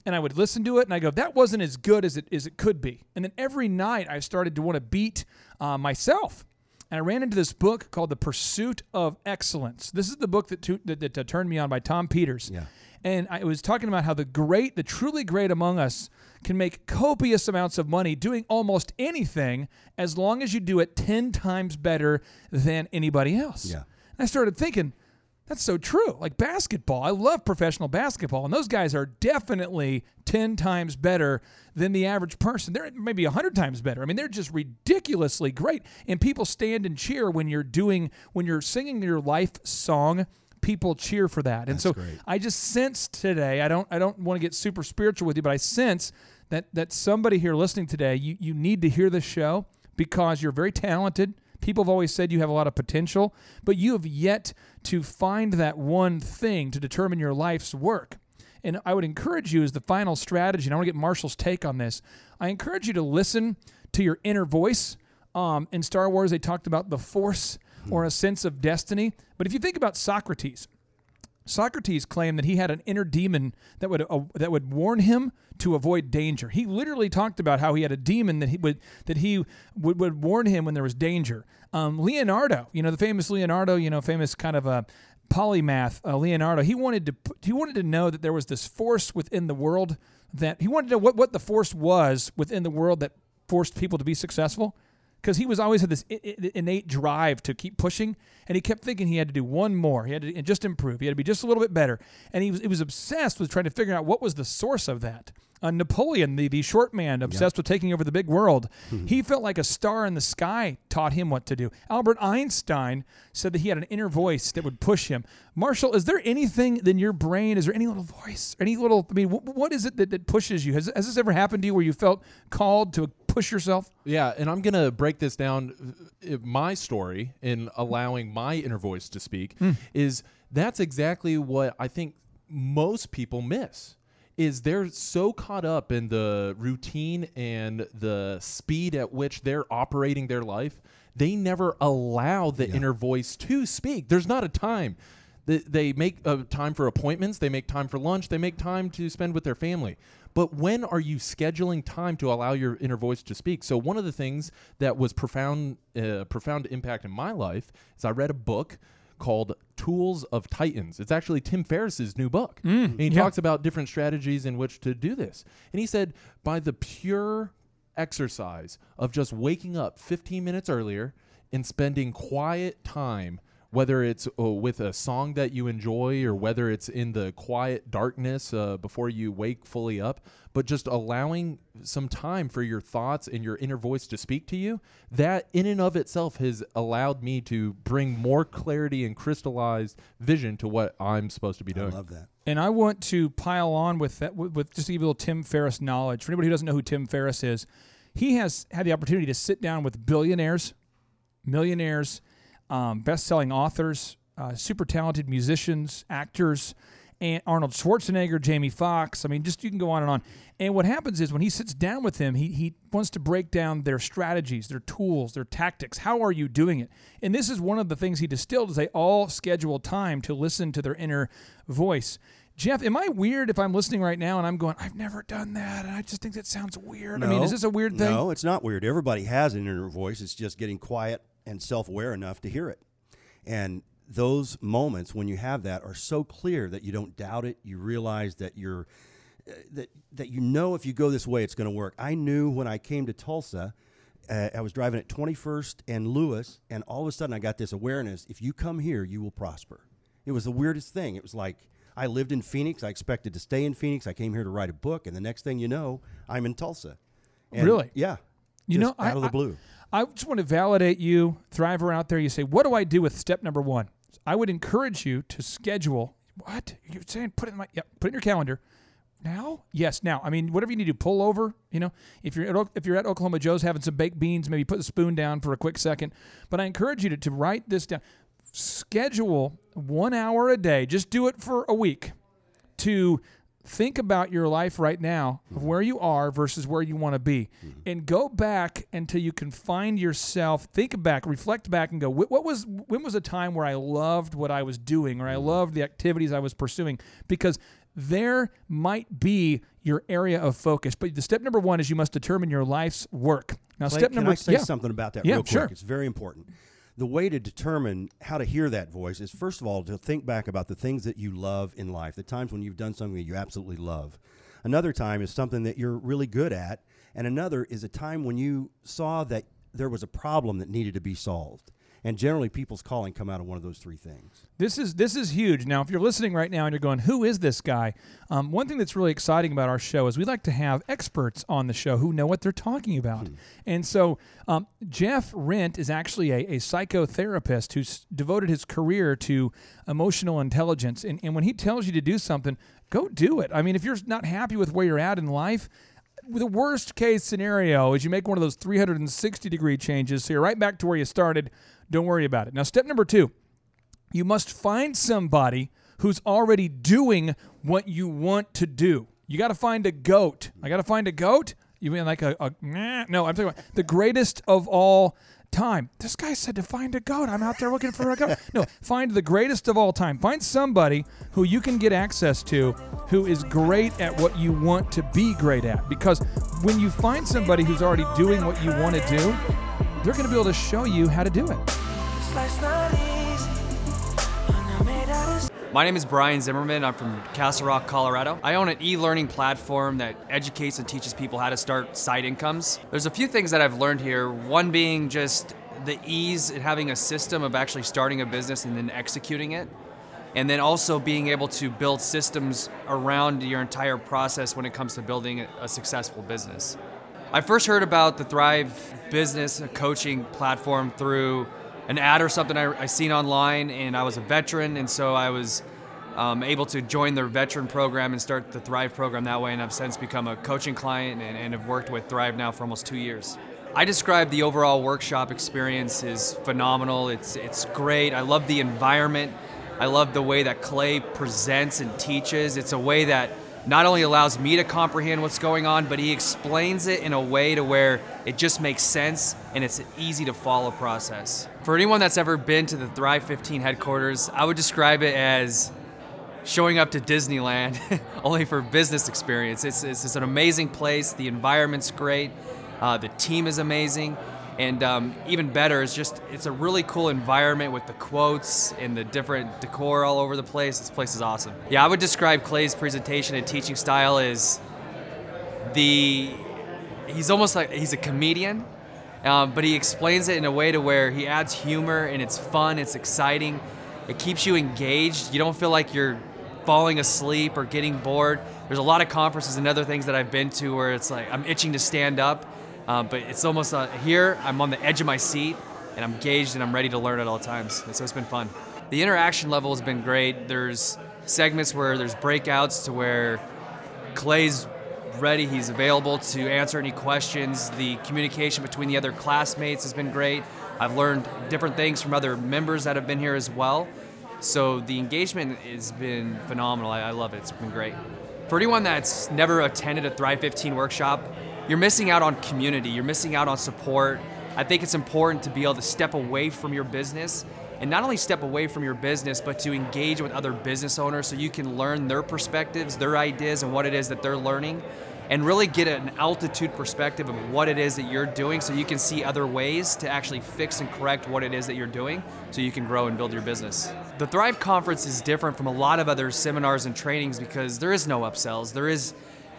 and I would listen to it, and I go, that wasn't as good as it as it could be. And then every night I started to want to beat uh, myself. And I ran into this book called The Pursuit of Excellence. This is the book that, tu- that, that, uh, turned me on by Tom Peters. Yeah. And I was talking about how the great, the truly great among us can make copious amounts of money doing almost anything as long as you do it 10 times better than anybody else. Yeah. And I started thinking, that's so true. Like basketball, I love professional basketball, and those guys are definitely 10 times better than the average person. They're maybe 100 times better. I mean, they're just ridiculously great. And people stand and cheer when you're doing, when you're singing your life song. People cheer for that. And so great. I just sense today, I don't I don't want to get super spiritual with you, but I sense that that somebody here listening today, you, you need to hear this show because you're very talented. People have always said you have a lot of potential, but you have yet to find that one thing to determine your life's work. And I would encourage you as the final strategy, and I want to get Marshall's take on this. I encourage you to listen to your inner voice. Um, in Star Wars, they talked about the Force or a sense of destiny. But if you think about Socrates, Socrates claimed that he had an inner demon that would uh, that would warn him to avoid danger. He literally talked about how he had a demon that he would that he would, would warn him when there was danger. Um, Leonardo, you know the famous Leonardo, you know famous kind of a polymath uh, Leonardo. He wanted to he wanted to know that there was this force within the world that he wanted to know what what the force was within the world that forced people to be successful because he was always had this innate drive to keep pushing, and he kept thinking he had to do one more. He had to just improve. He had to be just a little bit better, and he was he was obsessed with trying to figure out what was the source of that. Uh, Napoleon, the, the short man, obsessed with taking over the big world, he felt like a star in the sky taught him what to do. Albert Einstein said that he had an inner voice that would push him. Marshall, is there anything in your brain? Is there any little voice, any little? I mean, wh- what is it that, that pushes you? Has, has this ever happened to you where you felt called to push yourself? Yeah, and I'm gonna break this down. My story in allowing my inner voice to speak is that's exactly what I think most people miss. Is they're so caught up in the routine and the speed at which they're operating their life, they never allow the inner voice to speak. There's not a time. They, they make uh, time for appointments, they make time for lunch, they make time to spend with their family. But when are you scheduling time to allow your inner voice to speak? So one of the things that was profound, uh, profound impact in my life is I read a book called Tools of Titans. It's actually Tim Ferriss's new book, mm, and he yeah. talks about different strategies in which to do this. And he said by the pure exercise of just waking up 15 minutes earlier and spending quiet time whether it's uh, with a song that you enjoy or whether it's in the quiet darkness uh, before you wake fully up, but just allowing some time for your thoughts and your inner voice to speak to you, that in and of itself has allowed me to bring more clarity and crystallized vision to what I'm supposed to be doing. I love that. And I want to pile on with that, with, with just to give you a little Tim Ferriss knowledge. For anybody who doesn't know who Tim Ferriss is, he has had the opportunity to sit down with billionaires, millionaires, um, best-selling authors, uh, super talented musicians, actors, and Arnold Schwarzenegger, Jamie Foxx. I mean, just you can go on and on. And what happens is when he sits down with them, he he wants to break down their strategies, their tools, their tactics. How are you doing it? And this is one of the things he distilled is they all schedule time to listen to their inner voice. Jeff, am I weird if I'm listening right now and I'm going, I've never done that, and I just think that sounds weird? I mean, is this a weird thing? No, it's not weird. Everybody has an inner voice. It's just getting quiet and self-aware enough to hear it. And those moments when you have that are so clear that you don't doubt it. You realize that you're uh, that that you know if you go this way, it's going to work. I knew when I came to Tulsa. Uh, I was driving at 21st and Lewis, and all of a sudden I got this awareness: if you come here, you will prosper. It was the weirdest thing. It was like I lived in Phoenix. I expected to stay in Phoenix. I came here to write a book, and the next thing you know, I'm in Tulsa. And Really? Yeah. You know, out I- of the blue. I just want to validate you, Thriver out there. You say, what do I do with step number one? I would encourage you to schedule. What you're saying? Put it in my yeah. Put it in your calendar. Now? Yes, now. I mean, whatever you need to pull over. You know, if you're at, if you're at Oklahoma Joe's having some baked beans, maybe put the spoon down for a quick second. But I encourage you to, to write this down. Schedule one hour a day. Just do it for a week to think about your life right now of mm-hmm. where you are versus where you want to be mm-hmm. and go back until you can find yourself think back reflect back and go what was when was a time where i loved what i was doing or i mm-hmm. loved the activities i was pursuing because there might be your area of focus but the step number one is you must determine your life's work now Clay, step can number I say yeah. something about that Yeah, real quick? sure. It's very important. The way to determine how to hear that voice is first of all to think back about the things that you love in life, the times when you've done something that you absolutely love. Another time is something that you're really good at, and another is a time when you saw that there was a problem that needed to be solved. And generally, people's calling come out of one of those three things. This is this is huge. Now, if you're listening right now and you're going, "Who is this guy?" Um, one thing that's really exciting about our show is we like to have experts on the show who know what they're talking about. And so, um, Jeff Rindt is actually a, a psychotherapist who's devoted his career to emotional intelligence. And, and when he tells you to do something, go do it. I mean, if you're not happy with where you're at in life, the worst case scenario is you make one of those 360 degree changes, so you're right back to where you started. Don't worry about it. Now, step number two, you must find somebody who's already doing what you want to do. You got to find a goat. I got to find a goat. You mean like a, a nah, no? I'm talking about the greatest of all time. This guy said to find a goat. I'm out there looking for a goat. No, find the greatest of all time. Find somebody who you can get access to who is great at what you want to be great at. Because when you find somebody who's already doing what you want to do, they're going to be able to show you how to do it. My name is Brian Zimmerman. I'm from Castle Rock, Colorado. I own an e learning platform that educates and teaches people how to start side incomes. There's a few things that I've learned here. One being just the ease in having a system of actually starting a business and then executing it. And then also being able to build systems around your entire process when it comes to building a successful business. I first heard about the Thrive business coaching platform through an ad or something I, I seen online, and I was a veteran, and so I was um, able to join their veteran program and start the Thrive program that way, and I've since become a coaching client and, and have worked with Thrive now for almost two years. I describe the overall workshop experience is phenomenal. It's it's great. I love the environment. I love the way that Clay presents and teaches. It's a way that not only allows me to comprehend what's going on, but he explains it in a way to where it just makes sense and it's an easy to follow process. For anyone that's ever been to the Thrive 15 headquarters, I would describe it as showing up to Disneyland only for business experience. It's, it's, it's an amazing place. The environment's great. Uh, the team is amazing. And um, even better is just it's a really cool environment with the quotes and the different decor all over the place. This place is awesome. Yeah, I would describe Clay's presentation and teaching style as the he's almost like he's a comedian, um, but he explains it in a way to where he adds humor and it's fun, it's exciting, it keeps you engaged. You don't feel like you're falling asleep or getting bored. There's a lot of conferences and other things that I've been to where it's like I'm itching to stand up, uh, but it's almost uh, here I'm on the edge of my seat and I'm gauged and I'm ready to learn at all times. And so it's been fun. The interaction level has been great. There's segments where there's breakouts to where Clay's ready. He's available to answer any questions. The communication between the other classmates has been great. I've learned different things from other members that have been here as well. So the engagement has been phenomenal. I, I love it. It's been great. For anyone that's never attended a Thrive 15 workshop, you're missing out on community. You're missing out on support. I think it's important to be able to step away from your business and not only step away from your business, but to engage with other business owners so you can learn their perspectives, their ideas, and what it is that they're learning, and really get an altitude perspective of what it is that you're doing so you can see other ways to actually fix and correct what it is that you're doing so you can grow and build your business. The Thrive Conference is different from a lot of other seminars and trainings because there is no upsells. There is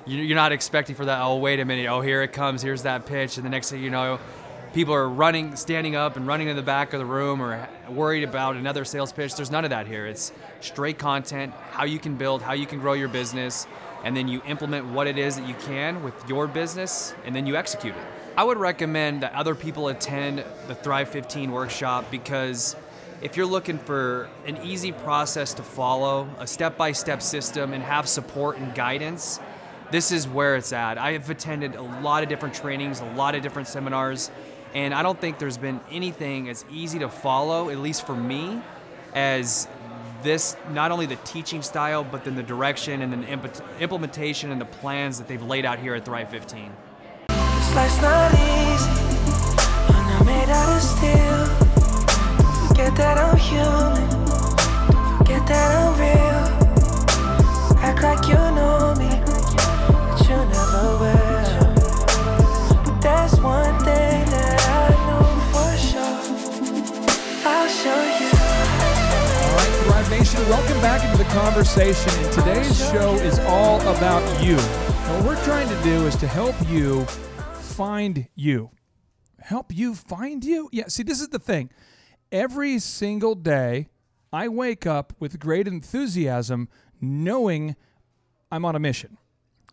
you're not expecting for that. Oh, wait a minute. Oh, here it comes. Here's that pitch, and the next thing you know, people are running, standing up, and running to the back of the room, or worried about another sales pitch. There's none of that here. It's straight content, how you can build, how you can grow your business, and then you implement what it is that you can with your business, and then you execute it. I would recommend that other people attend the Thrive 15 workshop because if you're looking for an easy process to follow, a step by step system, and have support and guidance, this is where it's at. I have attended a lot of different trainings, a lot of different seminars, and I don't think there's been anything as easy to follow, at least for me, as this not only the teaching style, but then the direction and then the imp- implementation and the plans that they've laid out here at Thrive 15. This life's not welcome back into the conversation. And today's show is all about you. What we're trying to do is to help you find you. Help you find you? Yeah, see, this is the thing. Every single day, I wake up with great enthusiasm knowing I'm on a mission.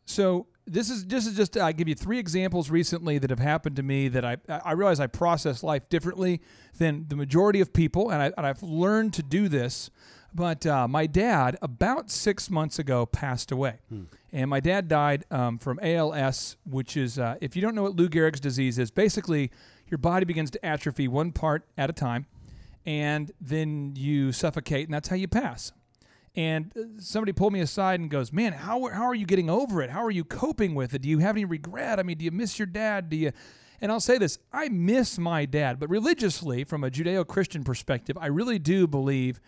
So this is this is just I give you three examples recently that have happened to me that I I realize I process life differently than the majority of people, and, I, and I've learned to do this. But uh, my dad, about six months ago, passed away, and my dad died um, from ALS, which is uh, if you don't know what Lou Gehrig's disease is, basically your body begins to atrophy one part at a time, and then you suffocate, and that's how you pass. And uh, somebody pulled me aside and goes, "Man, how how are you getting over it? How are you coping with it? Do you have any regret? I mean, do you miss your dad? Do you?" And I'll say this: I miss my dad, but religiously, from a Judeo-Christian perspective, I really do believe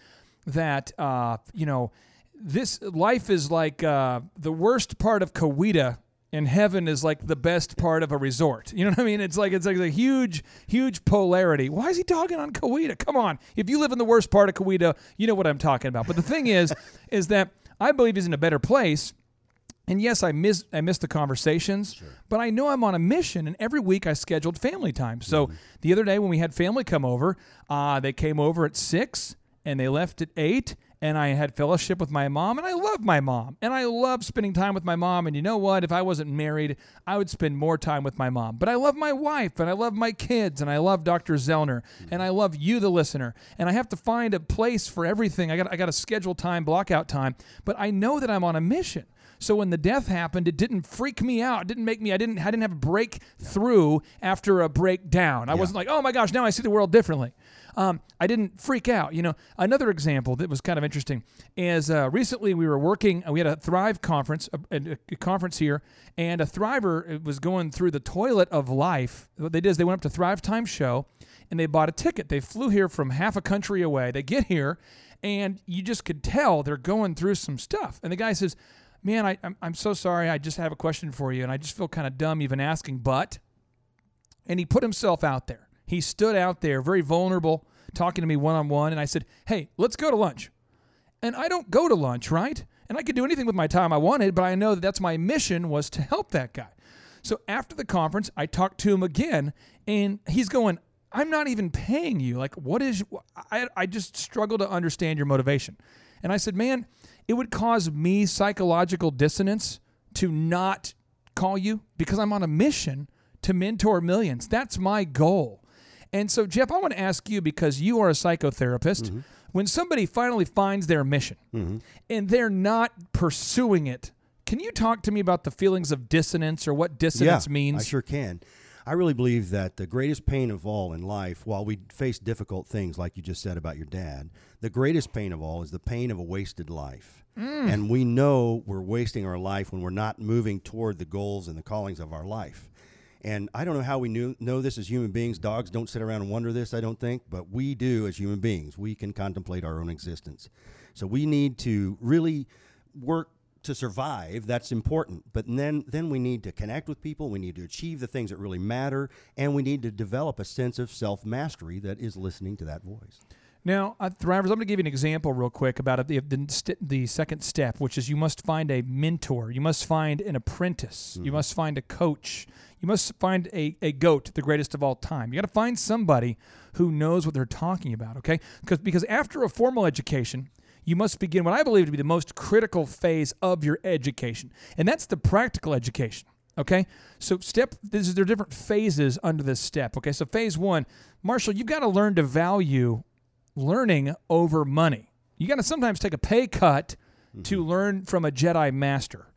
that uh, you know this life is like uh, the worst part of Coweta and heaven is like the best part of a resort. You know what I mean? It's like it's like a huge, huge polarity. Why is he talking on Coweta? Come on. If you live in the worst part of Coweta, you know what I'm talking about. But the thing is, is that I believe he's in a better place. And yes, I miss I miss the conversations, but I know I'm on a mission. And every week I scheduled family time. So the other day when we had family come over, uh, they came over at six and they left at eight. And I had fellowship with my mom, and I love my mom, and I love spending time with my mom. And you know what? If I wasn't married, I would spend more time with my mom. But I love my wife, and I love my kids, and I love Dr. Zoellner, and I love you, the listener. And I have to find a place for everything. I got I got to schedule time, block out time. But I know that I'm on a mission. So when the death happened, it didn't freak me out. It didn't make me. I didn't. I didn't have a breakthrough after a breakdown. I wasn't like, oh my gosh, now I see the world differently. Um, I didn't freak out. You know, another example that was kind of interesting is uh, recently we were working. uh, We had a Thrive conference, a, a- a conference here, and a Thriver was going through the toilet of life. What they did is they went up to Thrive Time Show, and they bought a ticket. They flew here from half a country away. They get here, and you just could tell they're going through some stuff. And the guy says, "Man, I, I'm I'm so sorry. I just have a question for you, and I just feel kind of dumb even asking, but." and he put himself out there. He stood out there, very vulnerable, talking to me one on one. And I said, Hey, let's go to lunch. And I don't go to lunch, right? And I could do anything with my time I wanted, but I know that that's my mission was to help that guy. So after the conference, I talked to him again, and he's going, I'm not even paying you. Like, what is, I, I just struggle to understand your motivation. And I said, Man, it would cause me psychological dissonance to not call you because I'm on a mission to mentor millions. That's my goal. And so, Jeff, I want to ask you because you are a psychotherapist. When somebody finally finds their mission and they're not pursuing it, can you talk to me about the feelings of dissonance or what dissonance yeah, means? I sure can. I really believe that the greatest pain of all in life, while we face difficult things like you just said about your dad, the greatest pain of all is the pain of a wasted life. Mm. And we know we're wasting our life when we're not moving toward the goals and the callings of our life. And I don't know how we knew, know this as human beings. Dogs don't sit around and wonder this, I don't think, but we do as human beings. We can contemplate our own existence. So we need to really work to survive. That's important. But then, then we need to connect with people. We need to achieve the things that really matter, and we need to develop a sense of self mastery that is listening to that voice. Now, uh, Thrivers, I'm going to give you an example real quick about it, the, the, the second step, which is you must find a mentor. You must find an apprentice. You must find a coach. You must find a, a goat, the greatest of all time. You got to find somebody who knows what they're talking about, okay? Because because after a formal education, you must begin what I believe to be the most critical phase of your education, and that's the practical education. Okay, so step. This is there are different phases under this step. Okay, so phase one, Marshall, you've got to learn to value learning over money. You got to sometimes take a pay cut to mm-hmm. learn from a Jedi master.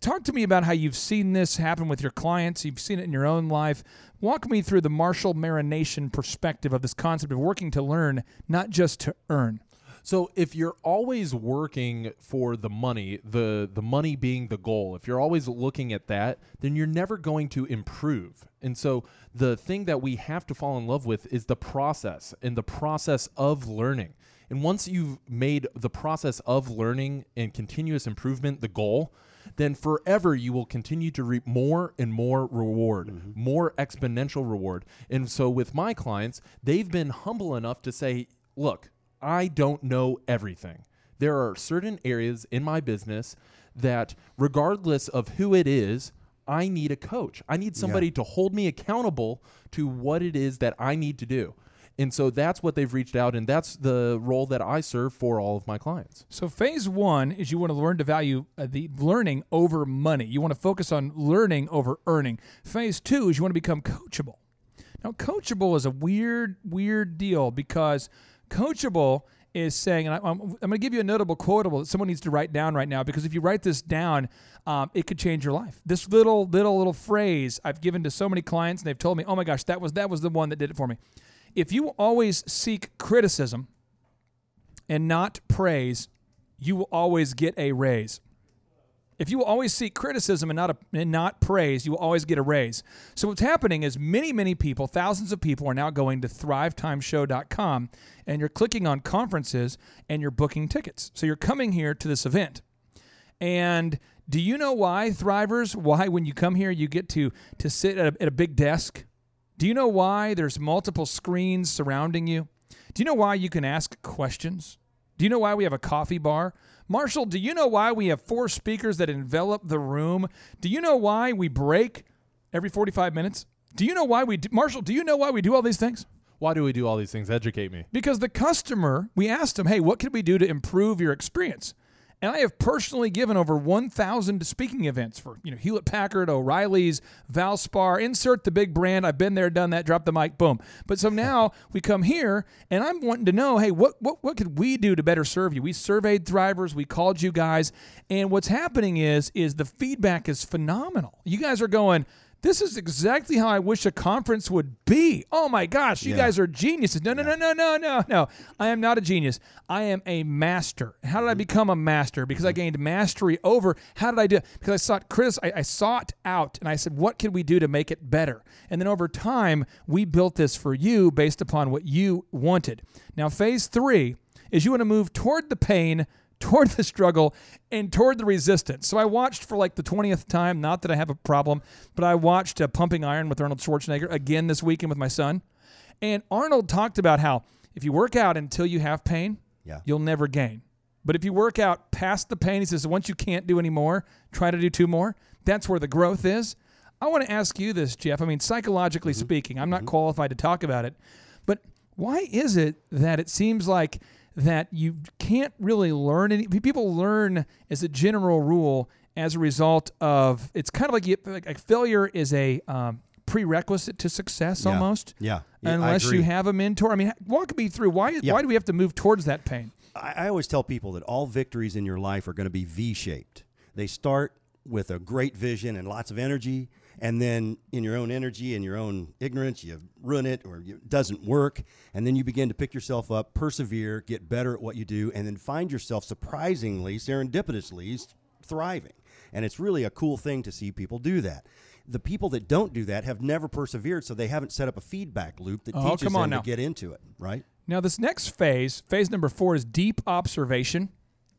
Talk to me about how you've seen this happen with your clients. You've seen it in your own life. Walk me through the Marshall Marination perspective of this concept of working to learn, not just to earn. So if you're always working for the money, the the money being the goal, if you're always looking at that, then you're never going to improve. And so the thing that we have to fall in love with is the process and the process of learning. And once you've made the process of learning and continuous improvement the goal, then forever you will continue to reap more and more reward, mm-hmm. more exponential reward. And so with my clients, they've been humble enough to say, look, I don't know everything. There are certain areas in my business that, regardless of who it is, I need a coach. I need somebody to hold me accountable to what it is that I need to do. And so that's what they've reached out, and that's the role that I serve for all of my clients. So phase one is you want to learn to value uh, the learning over money. You want to focus on learning over earning. Phase two is you want to become coachable. Now, coachable is a weird, weird deal because coachable is saying, and I, I'm, I'm going to give you a notable quotable that someone needs to write down right now because if you write this down, um, it could change your life. This little, little, little phrase I've given to so many clients, and they've told me, "Oh my gosh, that was that was the one that did it for me." If you always seek criticism and not praise, you will always get a raise. If you always seek criticism and not a, and not praise, you will always get a raise. So what's happening is many many people, thousands of people are now going to thrivetimeshow.com and you're clicking on conferences and you're booking tickets. So you're coming here to this event. And do you know why thrivers why when you come here you get to to sit at a, at a big desk? Do you know why there's multiple screens surrounding you? Do you know why you can ask questions? Do you know why we have a coffee bar? Marshall, do you know why we have four speakers that envelop the room? Do you know why we break every 45 minutes? Do you know why we do, Marshall, do you know why we do all these things? Why do we do all these things? Educate me. Because the customer, we asked them, hey, what can we do to improve your experience? And I have personally given over 1,000 speaking events for you know Hewlett Packard, O'Reilly's, Valspar. Insert the big brand. I've been there, done that. Drop the mic, boom. But so now we come here, and I'm wanting to know, hey, what what what could we do to better serve you? We surveyed Thrivers, we called you guys, and what's happening is is the feedback is phenomenal. You guys are going. This is exactly how I wish a conference would be. Oh my gosh, you Yeah. guys are geniuses. No, no, no, no, no, no, no. I am not a genius. I am a master. How did I mm-hmm. become a master? Because I mm-hmm. gained mastery over. How did I do it? Because I sought Chris, I, I sought out and I said, what can we do to make it better? And then over time, we built this for you based upon what you wanted. Now, phase three is you want to move toward the pain toward the struggle and toward the resistance. So I watched for like the 20th time, not that I have a problem, but I watched uh, Pumping Iron with Arnold Schwarzenegger again this weekend with my son. And Arnold talked about how if you work out until you have pain, Yeah. you'll never gain. But if you work out past the pain, he says, once you can't do anymore, try to do two more. That's where the growth is. I want to ask you this, Jeff. I mean, psychologically speaking, I'm not qualified to talk about it, but why is it that it seems like that you can't really learn any people learn as a general rule as a result of it's kind of like, you, like, failure is a um, prerequisite to success Yeah. almost Yeah. Yeah, unless you have a mentor i mean walk me through why Yeah. why do we have to move towards that pain I, I always tell people that all victories in your life are going to be V shaped. They start with a great vision and lots of energy, and then in your own energy and your own ignorance, you ruin it or it doesn't work. And then you begin to pick yourself up, persevere, get better at what you do, and then find yourself surprisingly, serendipitously thriving. And it's really a cool thing to see people do that. The people that don't do that have never persevered, so they haven't set up a feedback loop that Oh, teaches them now. to get into it, right? Now, this next phase, phase number four, is deep observation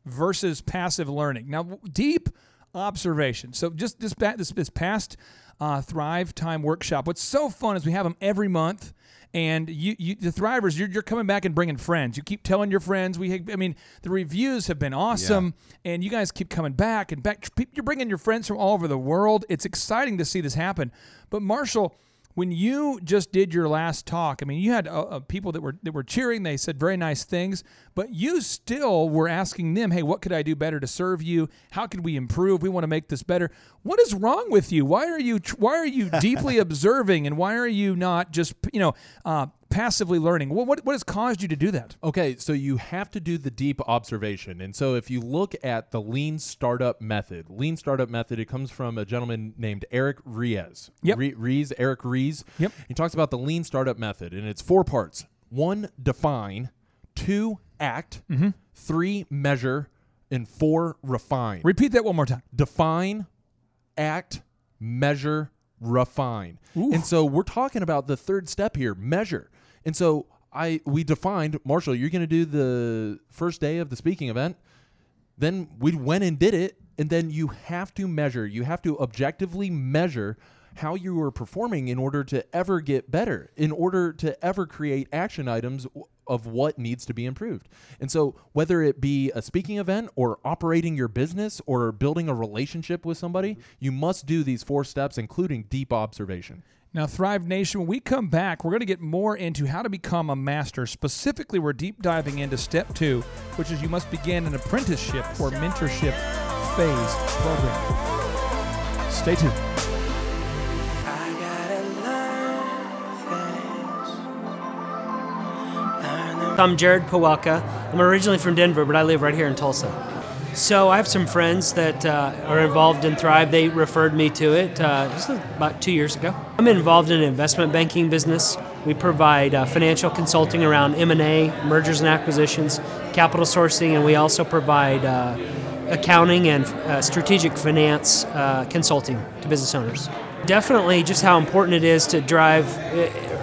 versus passive learning. Now, deep observation. So, just this this, this past uh, Thrive Time workshop. What's so fun is we have them every month. And you, you the Thrivers, you're, you're coming back and bringing friends. You keep telling your friends. We, I mean, the reviews have been awesome, and you guys keep coming back and back. You're bringing your friends from all over the world. It's exciting to see this happen. But Marshall, when you just did your last talk, I mean, you had uh, uh, people that were that were cheering. They said very nice things, but you still were asking them, "Hey, what could I do better to serve you? How could we improve? We want to make this better." What is wrong with you? Why are you why are you deeply observing, and why are you not just you know uh, passively learning? What, what what has caused you to do that? Okay, so you have to do the deep observation. And so if you look at the lean startup method, lean startup method, it comes from a gentleman named Eric Ries. Yep. Re- Ries, Eric Ries. Yep. He talks about the lean startup method, and it's four parts. One, define. Two, act. Mm-hmm. Three, measure. And four, refine. Repeat that one more time. define, act, measure, refine. And so we're talking about the third step here, measure. And so I we defined, Marshall, you're going to do the first day of the speaking event. Then we went and did it, and then you have to measure. You have to objectively measure how you are performing in order to ever get better, in order to ever create action items of what needs to be improved. And so, whether it be a speaking event or operating your business or building a relationship with somebody, mm-hmm. you must do these four steps, including deep observation. Now, Thrive Nation, when we come back, we're going to get more into how to become a master. Specifically, we're deep diving into step two, which is you must begin an apprenticeship or mentorship phase program. Stay tuned. I gotta learn things. Learn them I'm Jared Pawelka. I'm originally from Denver, but I live right here in Tulsa. So I have some friends that uh, are involved in Thrive. They referred me to it uh, about two years ago. I'm involved in an investment banking business. We provide uh, financial consulting around M&A, mergers and acquisitions, capital sourcing, and we also provide uh, accounting and uh, strategic finance uh, consulting to business owners. Definitely, just how important it is to drive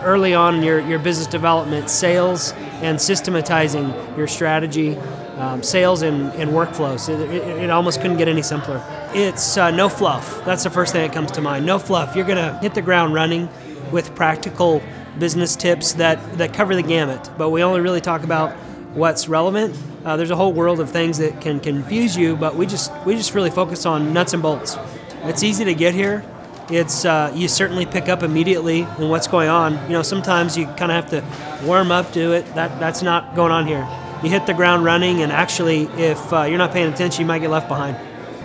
early on your, your business development, sales, and systematizing your strategy, um, sales, and, and workflows. It, it, it almost couldn't get any simpler. It's uh, no fluff. That's the first thing that comes to mind. No fluff. You're going to hit the ground running with practical business tips that, that cover the gamut, but we only really talk about what's relevant. Uh, there's a whole world of things that can confuse you, but we just we just really focus on nuts and bolts. It's easy to get here. It's uh, you certainly pick up immediately in what's going on. You know, sometimes you kind of have to warm up to it. That that's not going on here. You hit the ground running, and actually, if uh, you're not paying attention, you might get left behind.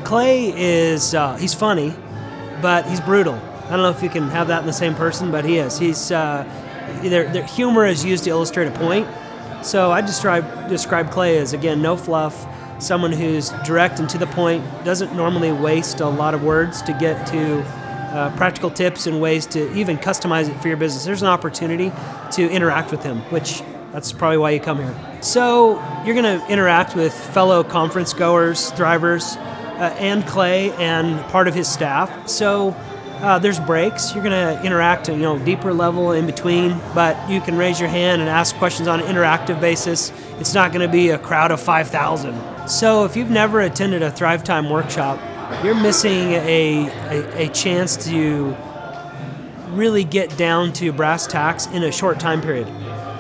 Clay is uh, he's funny, but he's brutal. I don't know if you can have that in the same person, but he is. He's uh, their, their humor is used to illustrate a point. So I describe describe Clay as again no fluff, someone who's direct and to the point, doesn't normally waste a lot of words to get to uh, practical tips and ways to even customize it for your business. There's an opportunity to interact with him, which that's probably why you come here. So you're going to interact with fellow conference goers, thrivers, uh, and Clay and part of his staff. So uh, there's breaks. You're going to interact at you know deeper level in between, but you can raise your hand and ask questions on an interactive basis. It's not going to be a crowd of 5,000. So if you've never attended a Thrive Time workshop, you're missing a, a, a chance to really get down to brass tacks in a short time period.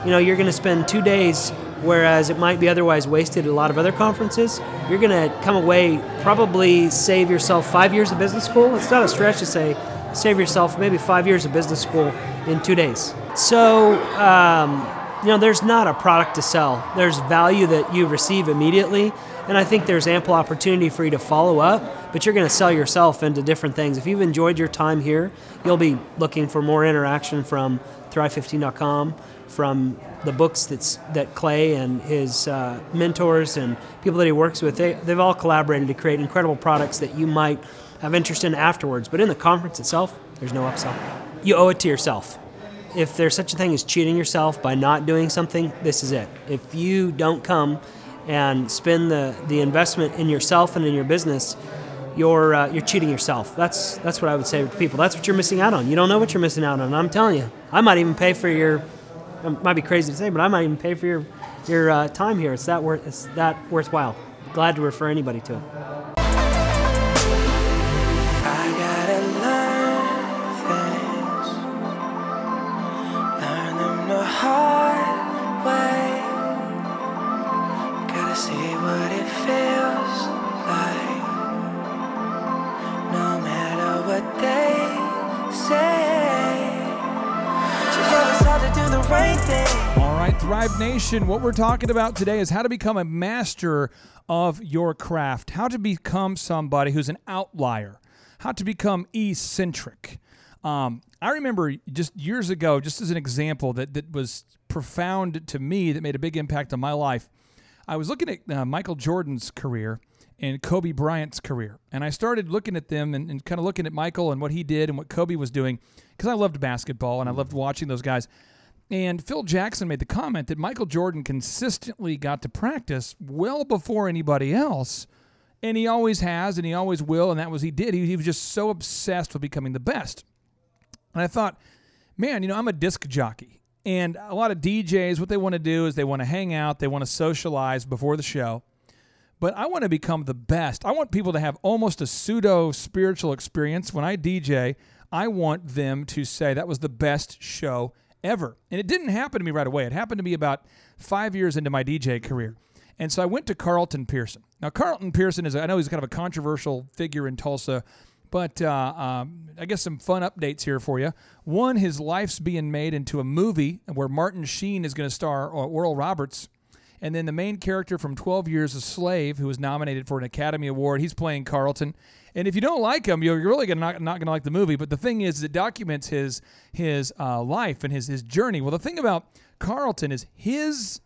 You know, you're going to spend two days, whereas it might be otherwise wasted at a lot of other conferences. You're going to come away, probably save yourself five years of business school. It's not a stretch to say save yourself maybe five years of business school in two days. So, um, you know, there's not a product to sell. There's value that you receive immediately, and I think there's ample opportunity for you to follow up, but you're going to sell yourself into different things. If you've enjoyed your time here, you'll be looking for more interaction from Thrive15.com, from the books that's, that Clay and his uh, mentors and people that he works with, they, they've all collaborated to create incredible products that you might have interest in afterwards. But in the conference itself, there's no upsell. You owe it to yourself. If there's such a thing as cheating yourself by not doing something, this is it. If you don't come and spend the, the investment in yourself and in your business, you're uh, you're cheating yourself. That's that's what I would say to people. That's what you're missing out on. You don't know what you're missing out on. I'm telling you. I might even pay for your. It might be crazy to say, but I might even pay for your your uh, time here. It's that worth. It's that worthwhile. Glad to refer anybody to it. Nation, what we're talking about today is how to become a master of your craft, how to become somebody who's an outlier, how to become eccentric. Um, I remember just years ago, just as an example that, that was profound to me, that made a big impact on my life. I was looking at uh, Michael Jordan's career and Kobe Bryant's career. And I started looking at them and, and kind of looking at Michael and what he did and what Kobe was doing because I loved basketball and I loved watching those guys. And Phil Jackson made the comment that Michael Jordan consistently got to practice well before anybody else. And he always has and he always will. And that was he did. He, he was just so obsessed with becoming the best. And I thought, man, you know, I'm a disc jockey. And a lot of DJs, what they want to do is they want to hang out, they want to socialize before the show. But I want to become the best. I want people to have almost a pseudo spiritual experience. When I DJ, I want them to say that was the best show ever. And it didn't happen to me right away. It happened to me about five years into my DJ career. And so I went to Carlton Pearson. Now, Carlton Pearson is, I know he's kind of a controversial figure in Tulsa, But uh, um, I guess some fun updates here for you. One, his life's being made into a movie where Martin Sheen is going to star uh, Oral Roberts. And then the main character from 12 Years a Slave, who was nominated for an Academy Award, he's playing Carlton. And if you don't like him, you're really gonna not, not going to like the movie. But the thing is, it documents his his uh, life and his his journey. Well, the thing about Carlton is his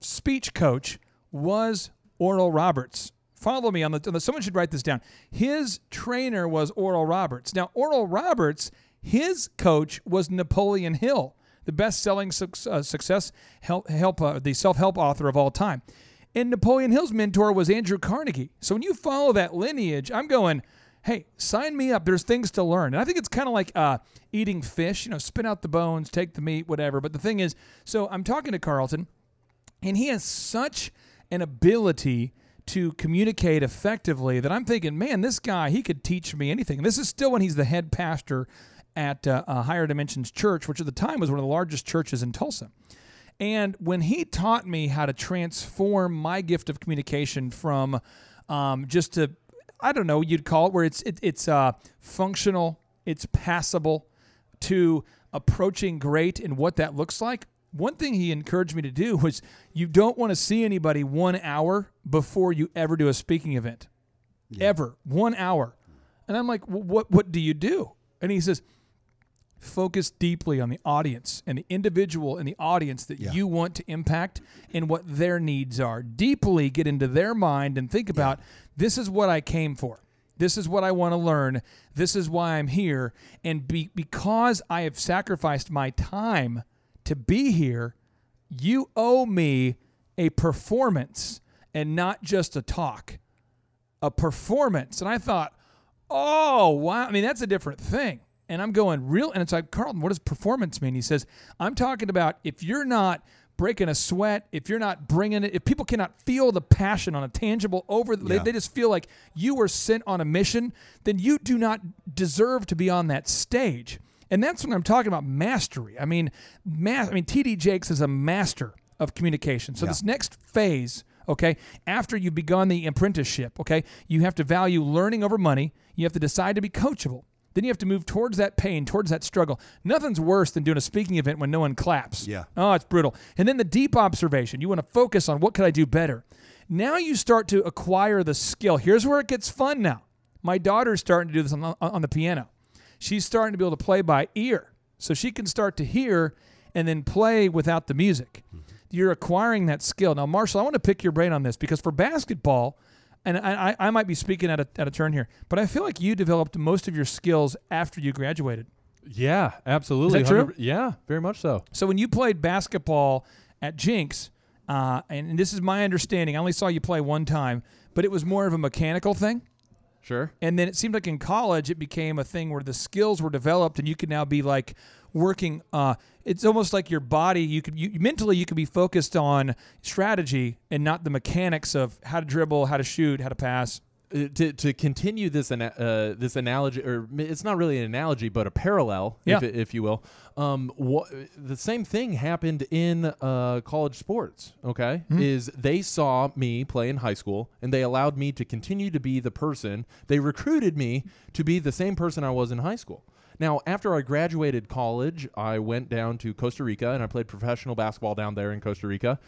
speech coach was Oral Roberts. Follow me on the, on the. Someone should write this down. His trainer was Oral Roberts. Now, Oral Roberts, his coach was Napoleon Hill, the best-selling suc- uh, success help, help uh, the self-help author of all time. And Napoleon Hill's mentor was Andrew Carnegie. So when you follow that lineage, I'm going, hey, sign me up. There's things to learn. And I think it's kind of like uh, eating fish, you know, spit out the bones, take the meat, whatever. But the thing is, so I'm talking to Carlton, and he has such an ability to communicate effectively that I'm thinking, man, this guy, he could teach me anything. And this is still when he's the head pastor at uh, Higher Dimensions Church, which at the time was one of the largest churches in Tulsa. And when he taught me how to transform my gift of communication from um, just to, I don't know, you'd call it where it's it, it's uh, functional, it's passable, to approaching great and what that looks like. One thing he encouraged me to do was you don't want to see anybody one hour before you ever do a speaking event, ever one hour. And I'm like, well, what what do you do? And he says, focus deeply on the audience and the individual in the audience that you want to impact and what their needs are. Deeply get into their mind and think about this is what I came for. This is what I want to learn. This is why I'm here. And be, because I have sacrificed my time to be here, you owe me a performance and not just a talk. A performance. And I thought, oh, wow. I mean, that's a different thing. And I'm going, real? And it's like, Carlton, what does performance mean? He says, I'm talking about if you're not breaking a sweat, if you're not bringing it, if people cannot feel the passion on a tangible over, they, they just feel like you were sent on a mission, then you do not deserve to be on that stage. And that's when I'm talking about mastery. I mean, ma- I mean, TD Jakes is a master of communication. So Yeah. this next phase, okay, after you've begun the apprenticeship, okay, you have to value learning over money. You have to decide to be coachable. Then you have to move towards that pain, towards that struggle. Nothing's worse than doing a speaking event when no one claps. Yeah. Oh, it's brutal. And then the deep observation. You want to focus on what could I do better. Now you start to acquire the skill. Here's where it gets fun now. My daughter's starting to do this on the, on the piano. She's starting to be able to play by ear. So she can start to hear and then play without the music. Mm-hmm. You're acquiring that skill. Now, Marshall, I want to pick your brain on this because for basketball, and I, I I might be speaking at a, at a turn here, but I feel like you developed most of your skills after you graduated. Yeah, absolutely. Is that true? Yeah, very much so. So when you played basketball at Jenks, uh, and, and this is my understanding, I only saw you play one time, but it was more of a mechanical thing. Sure. And then it seemed like in college it became a thing where the skills were developed, and you could now be like working. Uh, it's almost like your body. You could you, mentally you could be focused on strategy and not the mechanics of how to dribble, how to shoot, how to pass. Uh, to, to continue this ana- uh, this analogy, or it's not really an analogy, but a parallel, Yeah. if, if you will. Um, wha- the same thing happened in uh, college sports. Okay, Mm-hmm. is they saw me play in high school, and they allowed me to continue to be the person. They recruited me to be the same person I was in high school. Now, after I graduated college, I went down to Costa Rica and I played professional basketball down there in Costa Rica.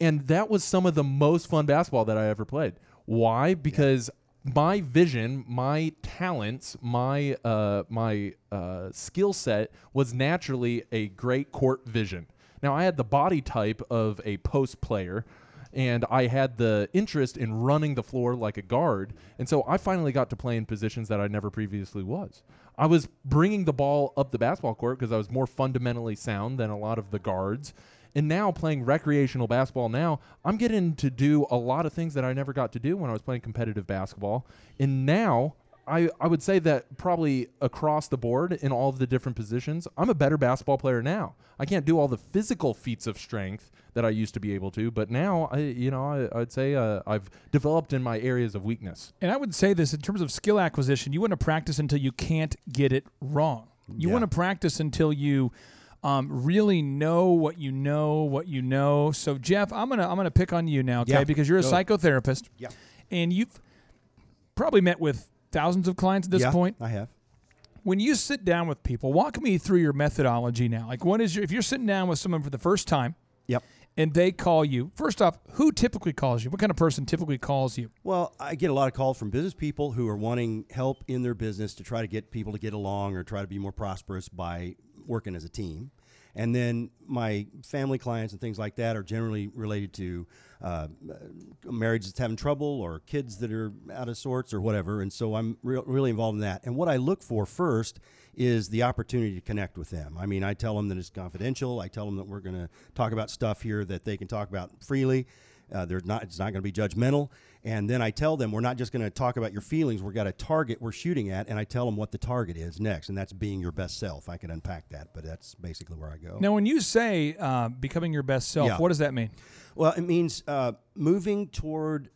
And that was some of the most fun basketball that I ever played. Why? Because my vision, my talents, my uh, my uh, skill set was naturally a great court vision. Now I had the body type of a post player, and I had the interest in running the floor like a guard, and so I finally got to play in positions that I never previously was. I was bringing the ball up the basketball court because I was more fundamentally sound than a lot of the guards. And now playing recreational basketball now, I'm getting to do a lot of things that I never got to do when I was playing competitive basketball. And now I, I would say that probably across the board in all of the different positions, I'm a better basketball player now. I can't do all the physical feats of strength that I used to be able to, but now I, you know, I, I'd say uh, I've developed in my areas of weakness. And I would say this in terms of skill acquisition, you want to practice until you can't get it wrong. You Yeah. want to practice until you um, really know what you know, what you know. So Jeff, I'm gonna I'm gonna pick on you now, okay? Yeah, Because you're a go. psychotherapist. Yeah. And you've probably met with thousands of clients at this yeah, point. I have. When you sit down with people, walk me through your methodology now. Like, what is your if you're sitting down with someone for the first time Yep. and they call you? First off, who typically calls you? What kind of person typically calls you? Well, I get a lot of calls from business people who are wanting help in their business to try to get people to get along or try to be more prosperous by working as a team. And then my family clients and things like that are generally related to uh, marriages having trouble or kids that are out of sorts or whatever. And so I'm re- really involved in that. And what I look for first is the opportunity to connect with them. I mean, I tell them that it's confidential. I tell them that we're going to talk about stuff here that they can talk about freely. Uh, they're not. It's not going to be judgmental. And then I tell them we're not just going to talk about your feelings. We've got a target we're shooting at, and I tell them what the target is next, and that's being your best self. I can unpack that, but that's basically where I go. Now, when you say uh, becoming your best self, Yeah. what does that mean? Well, it means uh, moving toward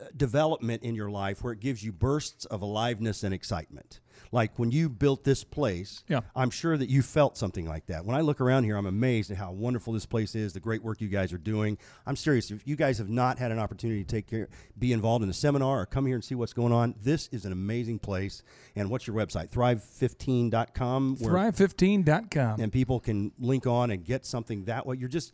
uh, development in your life where it gives you bursts of aliveness and excitement. Like when you built this place, Yeah. I'm sure that you felt something like that. When I look around here, I'm amazed at how wonderful this place is, the great work you guys are doing. I'm serious. If you guys have not had an opportunity to take care, be involved in a seminar or come here and see what's going on, this is an amazing place. And what's your website? Thrive15.com. Thrive15.com. and people can link on and get something that way. You're just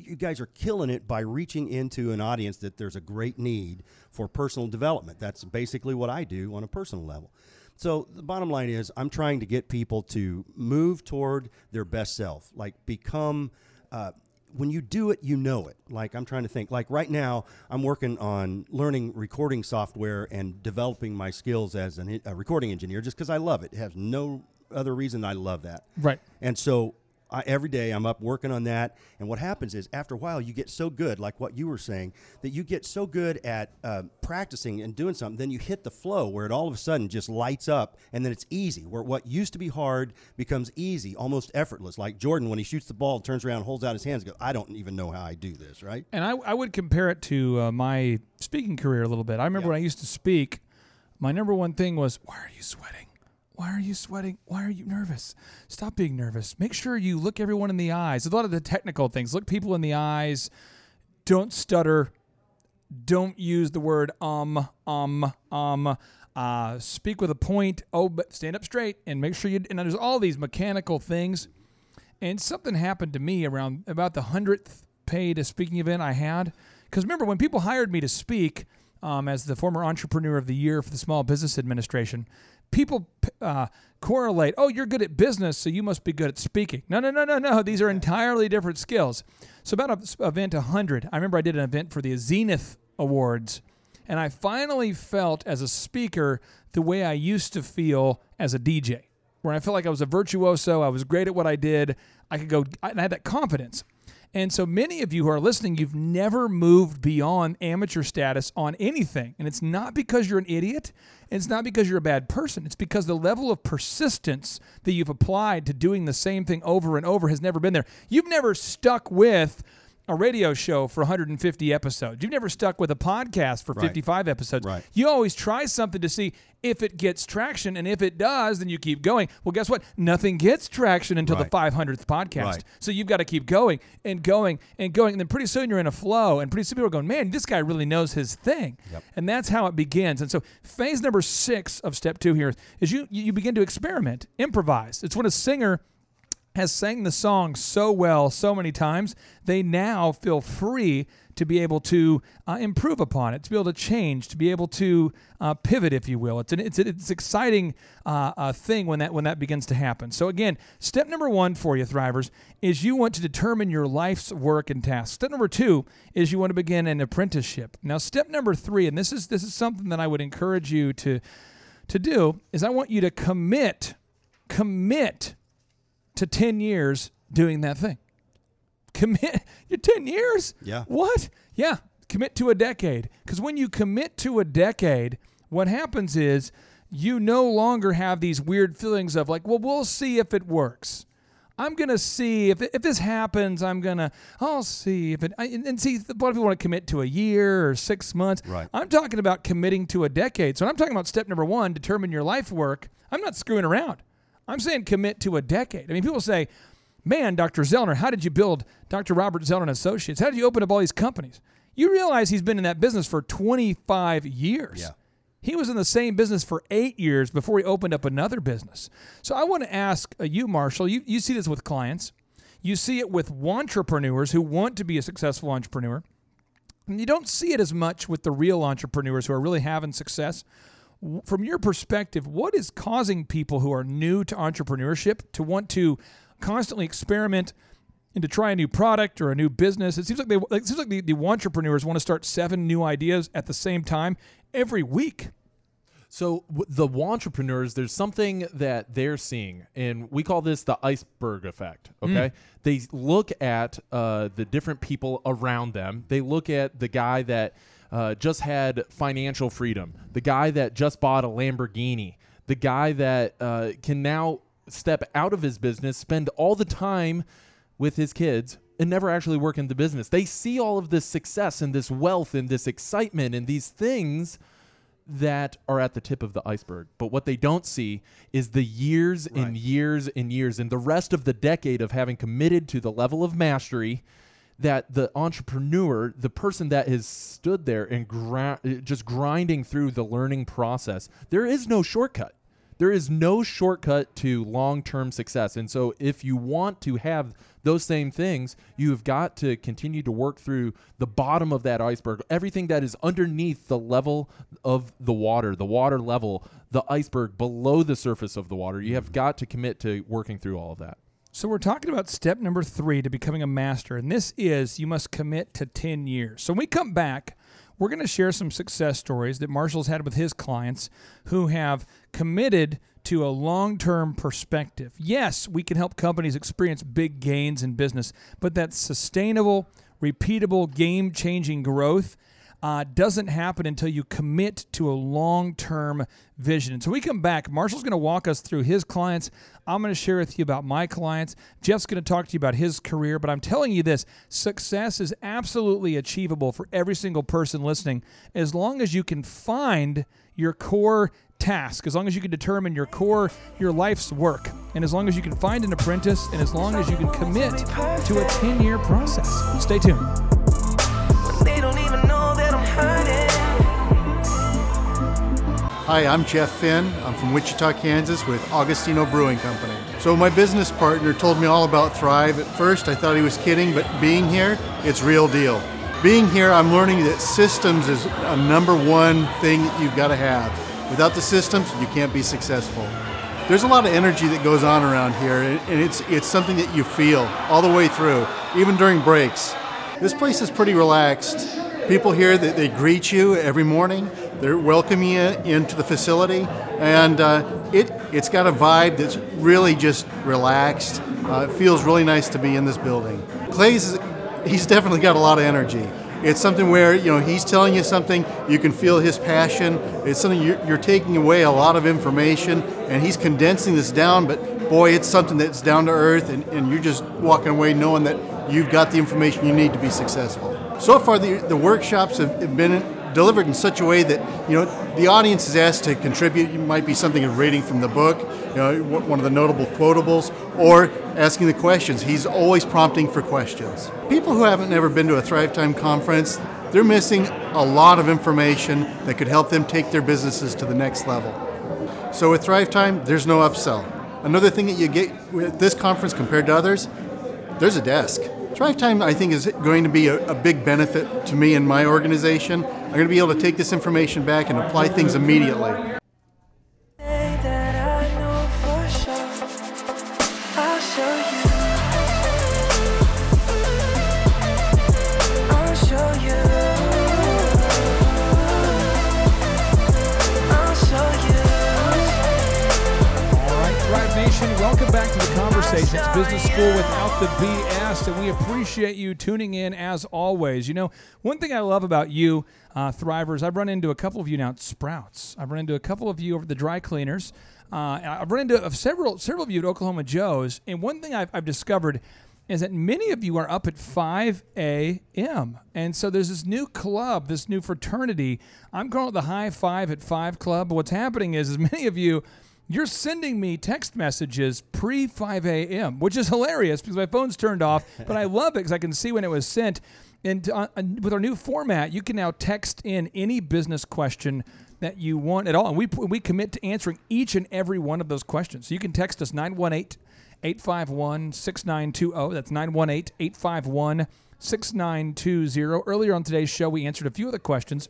you guys are killing it by reaching into an audience that there's a great need for personal development. That's basically what I do on a personal level. So the bottom line is I'm trying to get people to move toward their best self, like become uh, when you do it, you know it. Like I'm trying to think. Like right now, I'm working on learning recording software and developing my skills as an, a recording engineer, just because I love it. It has no other reason I love that. Right. And so I, every day I'm up working on that. And what happens is after a while you get so good, like what you were saying, that you get so good at uh, practicing and doing something, then you hit the flow where it all of a sudden just lights up, and then it's easy. Where what used to be hard becomes easy, almost effortless. Like Jordan when he shoots the ball, turns around, holds out his hands, goes, "I don't even know how I do this." Right? And I, I would compare it to uh, my speaking career a little bit. I remember when I used to speak, my number one thing was, why are you sweating? Why are you sweating? Why are you nervous? Stop being nervous. Make sure you look everyone in the eyes. A lot of the technical things. Look people in the eyes. Don't stutter. Don't use the word um, um, um. Uh, speak with a point. Oh, but stand up straight and make sure you. And there's all these mechanical things. And something happened to me around about the hundredth paid speaking event I had. Because remember, when people hired me to speak um, as the former entrepreneur of the year for the Small Business Administration, people uh, correlate, oh, you're good at business, so you must be good at speaking. No, no, no, no, no. These are entirely different skills. So, about a, event 100, I remember I did an event for the Zenith Awards, and I finally felt as a speaker the way I used to feel as a DJ, where I felt like I was a virtuoso, I was great at what I did, I could go, I had that confidence. And so many of you who are listening, you've never moved beyond amateur status on anything. And it's not because you're an idiot. And it's not because you're a bad person. It's because the level of persistence that you've applied to doing the same thing over and over has never been there. You've never stuck with a radio show for 150 episodes. You've never stuck with a podcast for Right. 55 episodes. Right. You always try something to see if it gets traction. And if it does, then you keep going. Well, guess what? Nothing gets traction until Right. the 500th podcast. So you've got to keep going and going and going. And then pretty soon you're in a flow. And pretty soon people are going, man, this guy really knows his thing. Yep. And that's how it begins. And so phase number six of step two here is you, you begin to experiment, improvise. It's when a singer has sang the song so well so many times, they now feel free to be able to uh, improve upon it, to be able to change, to be able to uh, pivot, if you will. It's an it's it's exciting uh, uh, thing when that when that begins to happen. So again, step number one for you, thrivers, is you want to determine your life's work and tasks. Step number two is you want to begin an apprenticeship. Now, step number three, and this is this is something that I would encourage you to to do, is I want you to commit commit to 10 years doing that thing. Commit you're 10 years? Yeah. What? Yeah, commit to a decade. Cuz when you commit to a decade, what happens is you no longer have these weird feelings of like, well, we'll see if it works. I'm gonna see if if this happens. I'm gonna I'll see if it. I, and and see, a lot of people want to commit to a year or six months. Right. I'm talking about committing to a decade. So when I'm talking about step number one, determine your life work. I'm not screwing around. I'm saying commit to a decade. I mean, people say, "Man, Dr. Zoellner, how did you build Dr. Robert Zoellner and Associates? How did you open up all these companies?" You realize he's been in that business for 25 years. Yeah. He was in the same business for eight years before he opened up another business. So I want to ask uh, you, Marshall, you, you see this with clients, you see it with entrepreneurs who want to be a successful entrepreneur. And you don't see it as much with the real entrepreneurs who are really having success. From your perspective, what is causing people who are new to entrepreneurship to want to constantly experiment and to try a new product or a new business? It seems like they it seems like the, the entrepreneurs want to start seven new ideas at the same time every week. So the entrepreneurs, there's something that they're seeing, and we call this the iceberg effect. Okay, they look at uh, the different people around them. They look at the guy that uh, just had financial freedom, the guy that just bought a Lamborghini, the guy that uh, can now step out of his business, spend all the time with his kids. And never actually work in the business. They see all of this success and this wealth and this excitement and these things that are at the tip of the iceberg. But what they don't see is the years and years and years and the rest of the decade of having committed to the level of mastery that the entrepreneur, the person that has stood there and gri- just grinding through the learning process, there is no shortcut. There is no shortcut to long term success. And so, if you want to have those same things, you have got to continue to work through the bottom of that iceberg, everything that is underneath the level of the water, the water level, the iceberg below the surface of the water. You have got to commit to working through all of that. So we're talking about step number three to becoming a master, and this is you must commit to 10 years. So when we come back, we're going to share some success stories that Marshall's had with his clients who have committed to a long term perspective. Yes, we can help companies experience big gains in business, but that sustainable, repeatable, game changing growth uh, doesn't happen until you commit to a long term vision. And so we come back. Marshall's going to walk us through his clients. I'm going to share with you about my clients. Jeff's going to talk to you about his career. But I'm telling you this success is absolutely achievable for every single person listening as long as you can find your core task, as long as you can determine your core, your life's work, and as long as you can find an apprentice, and as long as you can commit to a 10 year process. Stay tuned. Hi, I'm Jeff Finn. I'm from Wichita, Kansas with Augustino Brewing Company. So, my business partner told me all about Thrive. At first, I thought he was kidding, but being here, it's real deal. Being here, I'm learning that systems is a number one thing that you've got to have. Without the systems, you can't be successful. There's a lot of energy that goes on around here, and it's, it's something that you feel all the way through, even during breaks. This place is pretty relaxed. People here that they greet you every morning. They're welcoming you into the facility, and uh, it it's got a vibe that's really just relaxed. Uh, it feels really nice to be in this building. Clay's he's definitely got a lot of energy. It's something where you know he's telling you something, you can feel his passion. It's something you're, you're taking away a lot of information, and he's condensing this down. But boy, it's something that's down to earth, and, and you're just walking away knowing that you've got the information you need to be successful. So far, the, the workshops have, have been delivered in such a way that you know the audience is asked to contribute. It might be something of reading from the book, you know, one of the notable quotables, or asking the questions. He's always prompting for questions. People who haven't never been to a Thrive Time conference, they're missing a lot of information that could help them take their businesses to the next level. So with Thrive Time, there's no upsell. Another thing that you get with this conference compared to others, there's a desk. Thrive Time, I think, is going to be a, a big benefit to me and my organization. I'm going to be able to take this information back and apply things immediately. Appreciate you tuning in as always. You know, one thing I love about you, uh, Thrivers, I've run into a couple of you now at Sprouts. I've run into a couple of you over the dry cleaners. Uh, I've run into several several of you at Oklahoma Joe's, and one thing I've, I've discovered is that many of you are up at 5 a.m. And so there's this new club, this new fraternity. I'm calling it the High Five at 5 Club. What's happening is, is many of you you're sending me text messages pre 5 a.m., which is hilarious because my phone's turned off, but I love it because I can see when it was sent. And uh, with our new format, you can now text in any business question that you want at all. And we, we commit to answering each and every one of those questions. So you can text us 918 851 6920. That's 918 851 6920. Earlier on today's show, we answered a few of the questions.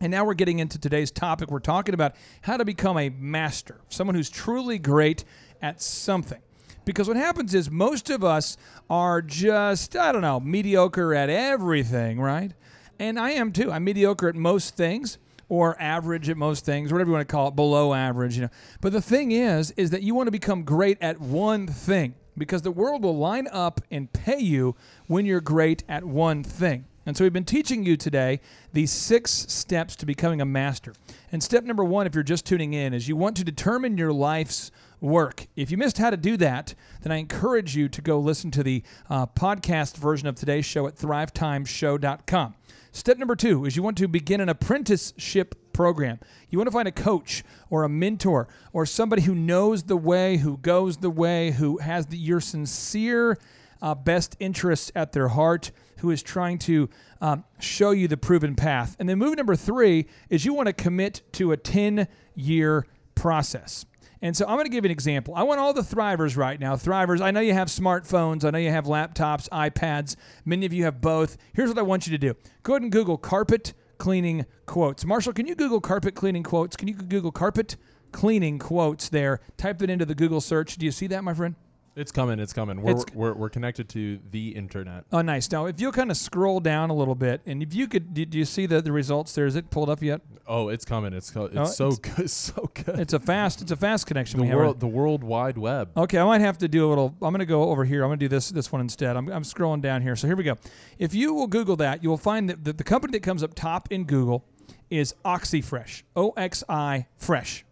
And now we're getting into today's topic. We're talking about how to become a master, someone who's truly great at something. Because what happens is most of us are just, I don't know, mediocre at everything, right? And I am too. I'm mediocre at most things or average at most things, whatever you want to call it, below average, you know. But the thing is is that you want to become great at one thing because the world will line up and pay you when you're great at one thing. And so we've been teaching you today these six steps to becoming a master. And step number one, if you're just tuning in, is you want to determine your life's work. If you missed how to do that, then I encourage you to go listen to the uh, podcast version of today's show at thrivetimeshow.com. Step number two is you want to begin an apprenticeship program. You want to find a coach or a mentor or somebody who knows the way, who goes the way, who has the, your sincere uh, best interests at their heart who is trying to um, show you the proven path. And then move number three is you want to commit to a 10 year process. And so I'm going to give you an example. I want all the thrivers right now. Thrivers, I know you have smartphones. I know you have laptops, iPads. Many of you have both. Here's what I want you to do go ahead and Google carpet cleaning quotes. Marshall, can you Google carpet cleaning quotes? Can you Google carpet cleaning quotes there? Type it into the Google search. Do you see that, my friend? It's coming. It's coming. We're, It's- we're, we're connected to the internet. Oh, nice. Now, if you'll kind of scroll down a little bit, and if you could, do, do you see the, the results there? Is it pulled up yet? Oh, it's coming. It's co- oh, it's Oh, so good. So good. It's a fast, it's a fast connection the we have. world, the World Wide Web. Okay, I might have to do a little. I'm going to go over here. I'm going to do this this one instead. I'm, I'm scrolling down here. So here we go. If you will Google that, you will find that the, the company that comes up top in Google is Oxi Fresh. O X I Fresh.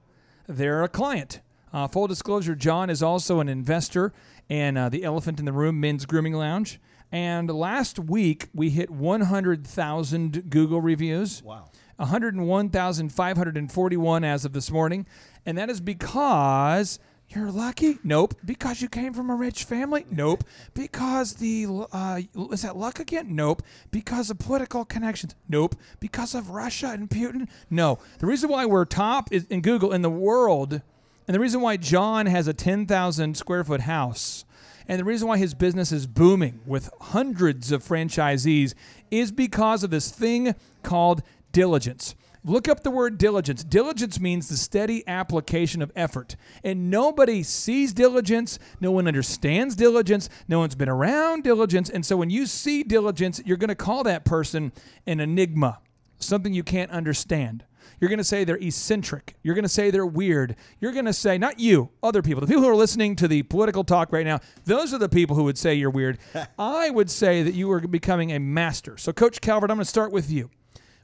They're a client. Uh, full disclosure: John is also an investor in uh, the Elephant in the Room Men's Grooming Lounge. And last week we hit 100,000 Google reviews. Wow. 101,541 as of this morning. And that is because you're lucky? Nope. Because you came from a rich family? Nope. Because the, uh, is that luck again? Nope. Because of political connections? Nope. Because of Russia and Putin? No. The reason why we're top is in Google in the world, and the reason why John has a 10,000 square foot house, and the reason why his business is booming with hundreds of franchisees is because of this thing called diligence. Look up the word diligence. Diligence means the steady application of effort. And nobody sees diligence. No one understands diligence. No one's been around diligence. And so when you see diligence, you're going to call that person an enigma, something you can't understand. You're going to say they're eccentric. You're going to say they're weird. You're going to say, not you, other people. The people who are listening to the political talk right now, those are the people who would say you're weird. I would say that you are becoming a master. So, Coach Calvert, I'm going to start with you.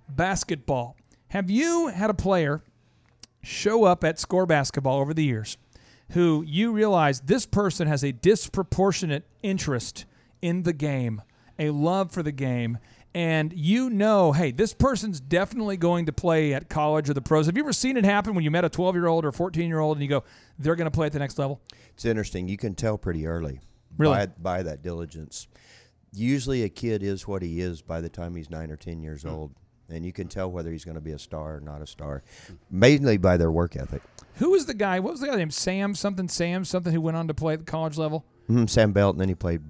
Basketball. Have you had a player show up at score basketball over the years who you realize this person has a disproportionate interest in the game, a love for the game, and you know, hey, this person's definitely going to play at college or the pros. Have you ever seen it happen when you met a 12 year old or 14 year old and you go, they're going to play at the next level? It's interesting. You can tell pretty early Really? by, by that diligence. Usually, a kid is what he is by the time he's nine or ten years old, and you can tell whether he's going to be a star or not a star, mainly by their work ethic. Who was the guy? What was the guy named Sam something? Sam something who went on to play at the college level? Mhm, Sam Belt, and then he played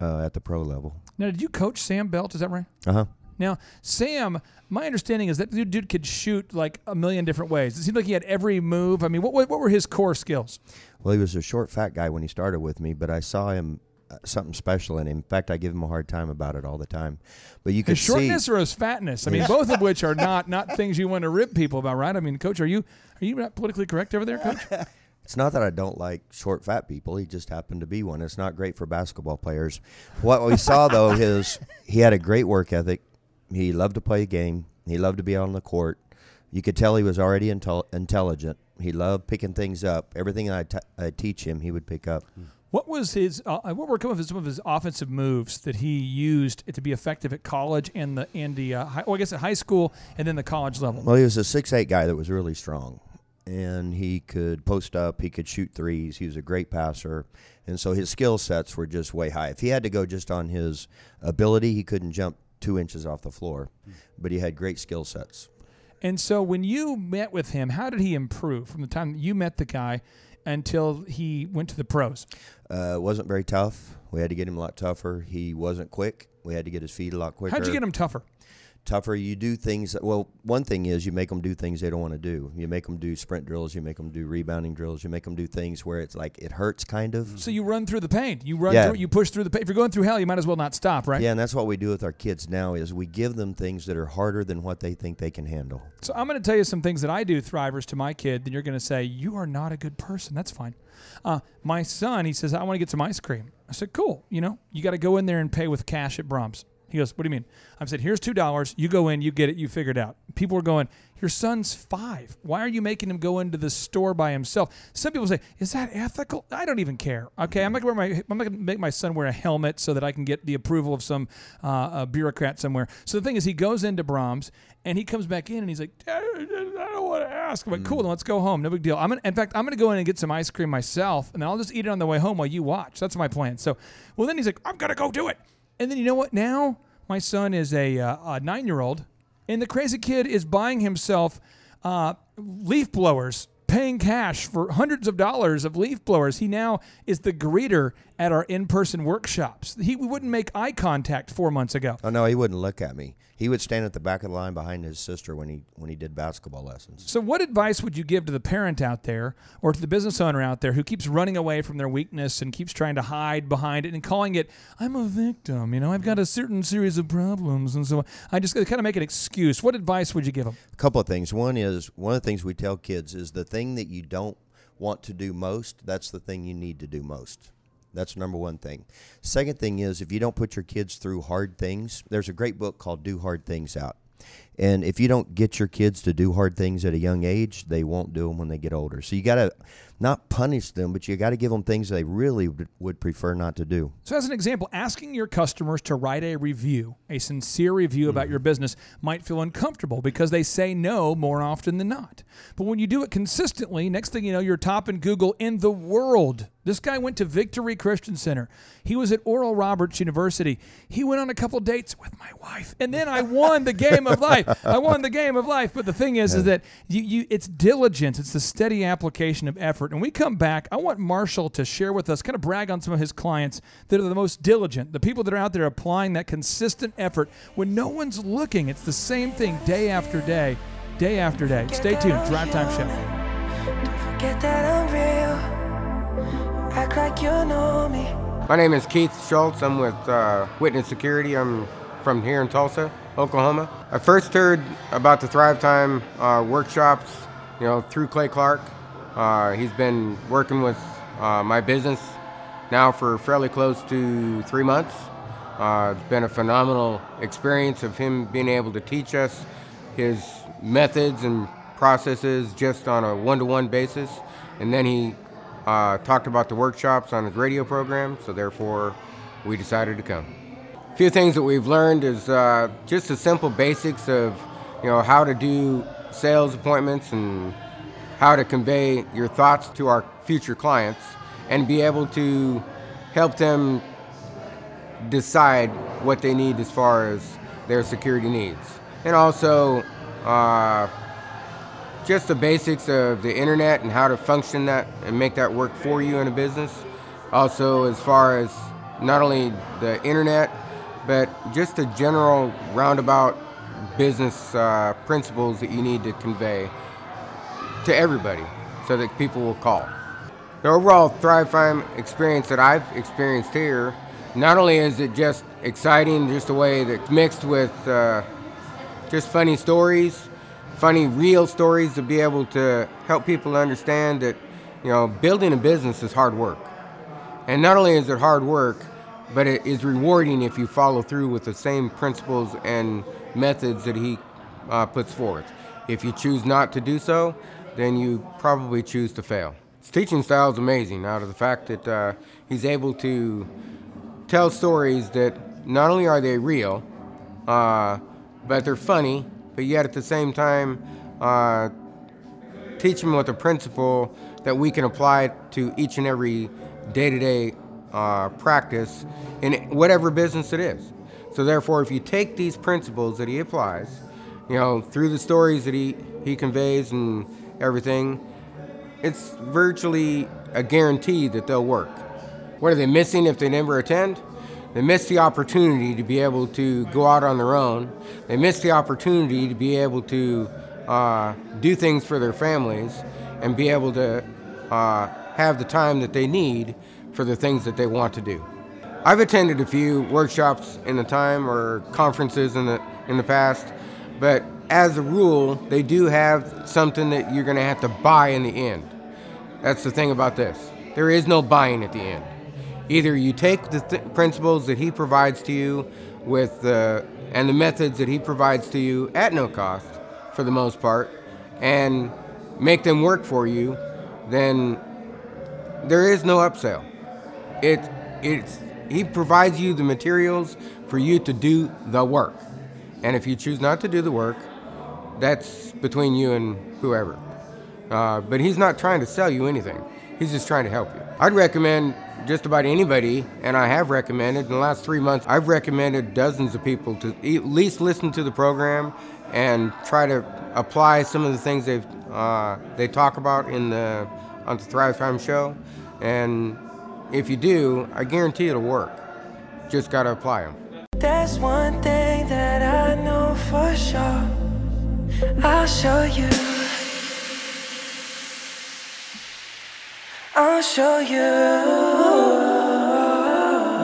uh, at the pro level. Now, did you coach Sam Belt? Is that right? Uh huh. Now, Sam, my understanding is that dude, dude could shoot like a million different ways. It seemed like he had every move. I mean, what what, what were his core skills? Well, he was a short, fat guy when he started with me, but I saw him uh, something special in him. In fact, I give him a hard time about it all the time. But you could His shortness see. or his fatness? I mean, both of which are not not things you want to rip people about, right? I mean, Coach, are you are you not politically correct over there, Coach? It's not that I don't like short, fat people. He just happened to be one. It's not great for basketball players. What we saw though is he had a great work ethic. He loved to play a game. He loved to be on the court. You could tell he was already intel- intelligent. He loved picking things up. Everything I t- I teach him, he would pick up. What was his? Uh, what were some of his, some of his offensive moves that he used to be effective at college and the and the uh, high, well, I guess at high school and then the college level? Well, he was a six eight guy that was really strong, and he could post up. He could shoot threes. He was a great passer, and so his skill sets were just way high. If he had to go just on his ability, he couldn't jump two inches off the floor, but he had great skill sets. And so when you met with him, how did he improve from the time that you met the guy until he went to the pros? Uh, wasn't very tough. We had to get him a lot tougher. He wasn't quick. We had to get his feet a lot quicker. How'd you get him tougher? Tougher. You do things. Well, one thing is you make them do things they don't want to do. You make them do sprint drills. You make them do rebounding drills. You make them do things where it's like it hurts, kind of. So you run through the pain. You run Yeah. through. You push through the pain. If you're going through hell, you might as well not stop, right? Yeah, and that's what we do with our kids now. Is we give them things that are harder than what they think they can handle. So I'm going to tell you some things that I do, Thrivers, to my kid. Then you're going to say you are not a good person. That's fine. Uh, my son, he says, I want to get some ice cream. I said, cool. You know, you got to go in there and pay with cash at Braum's. He goes, what do you mean? I said, here's two dollars. You go in, you get it, you figure it out. People are going, your son's five. Why are you making him go into the store by himself? Some people say, is that ethical? I don't even care. Okay, I'm not gonna wear my, I'm not gonna make my son wear a helmet so that I can get the approval of some uh, bureaucrat somewhere. So the thing is, he goes into Braum's and he comes back in and he's like, "Dad, I don't want to ask. I'm like, cool, then let's go home. No big deal. I'm gonna, in fact, I'm gonna go in and get some ice cream myself, and then I'll just eat it on the way home while you watch. That's my plan. So, well, then he's like, I'm gonna go do it. And then you know what? Now my son is a, uh, a nine year old, and the crazy kid is buying himself uh, leaf blowers, paying cash for hundreds of dollars of leaf blowers. He now is the greeter at our in person workshops. He we wouldn't make eye contact four months ago. Oh no, he wouldn't look at me. He would stand at the back of the line behind his sister when he when he did basketball lessons. So, what advice would you give to the parent out there or to the business owner out there who keeps running away from their weakness and keeps trying to hide behind it and calling it, I'm a victim, you know, I've got a certain series of problems. And so on. I just kind of make an excuse. What advice would you give them? A couple of things. One is one of the things we tell kids is the thing that you don't want to do most, that's the thing you need to do most. That's number one thing. Second thing is if you don't put your kids through hard things, there's a great book called Do Hard Things Out. And if you don't get your kids to do hard things at a young age, they won't do them when they get older. So you got to not punish them, but you got to give them things they really would, prefer not to do. So, as an example, asking your customers to write a review, a sincere review about mm-hmm. your business, might feel uncomfortable because they say no more often than not. But when you do it consistently, next thing you know, you're top in Google in the world. This guy went to Victory Christian Center. He was at Oral Roberts University. He went on a couple dates with my wife, and then I won the game of life. I won the game of life. But the thing is, is that you, you, it's diligence. It's the steady application of effort. And we come back. I want Marshall to share with us, kind of brag on some of his clients that are the most diligent, the people that are out there applying that consistent effort when no one's looking. It's the same thing day after day, day after day. Stay tuned. Thrive Time Show. Don't forget that I'm real. Act like you know me. My name is Keith Schultz. I'm with uh, Witness Security. I'm from here in Tulsa, Oklahoma. I first heard about the Thrive Time uh, workshops, you know, through Clay Clark. Uh, he's been working with uh, my business now for fairly close to three months. Uh, it's been a phenomenal experience of him being able to teach us his methods and processes just on a one-to-one basis, and then he uh, talked about the workshops on his radio program, so therefore we decided to come. A few things that we've learned is uh, just the simple basics of you know how to do sales appointments and how to convey your thoughts to our future clients and be able to help them decide what they need as far as their security needs. And also uh, just the basics of the internet and how to function that and make that work for you in a business. Also, as far as not only the internet, but just the general roundabout business uh, principles that you need to convey to everybody so that people will call. The overall Thrive Time experience that I've experienced here, not only is it just exciting, just the way that it's mixed with uh, just funny stories, funny real stories to be able to help people understand that you know building a business is hard work and not only is it hard work but it is rewarding if you follow through with the same principles and methods that he uh, puts forth if you choose not to do so then you probably choose to fail his teaching style is amazing out of the fact that uh, he's able to tell stories that not only are they real uh, but they're funny but yet at the same time uh, teach them with a principle that we can apply to each and every day-to-day uh, practice in whatever business it is. So therefore, if you take these principles that he applies, you know, through the stories that he, he conveys and everything, it's virtually a guarantee that they'll work. What are they missing if they never attend? They miss the opportunity to be able to go out on their own. They miss the opportunity to be able to uh, do things for their families and be able to uh, have the time that they need for the things that they want to do. I've attended a few workshops in the time or conferences in the in the past, but as a rule, they do have something that you're going to have to buy in the end. That's the thing about this. There is no buying at the end. Either you take the th- principles that he provides to you with the and the methods that he provides to you at no cost for the most part and make them work for you, then there is no upsell. It it's he provides you the materials for you to do the work. And if you choose not to do the work, that's between you and whoever. Uh, but he's not trying to sell you anything. He's just trying to help you. I'd recommend just about anybody, and I have recommended in the last three months, I've recommended dozens of people to at least listen to the program and try to apply some of the things they uh, they talk about in the on the Thrive Time show. And if you do, I guarantee it'll work. Just got to apply them. There's one thing that I know for sure. I'll show you. I'll show you.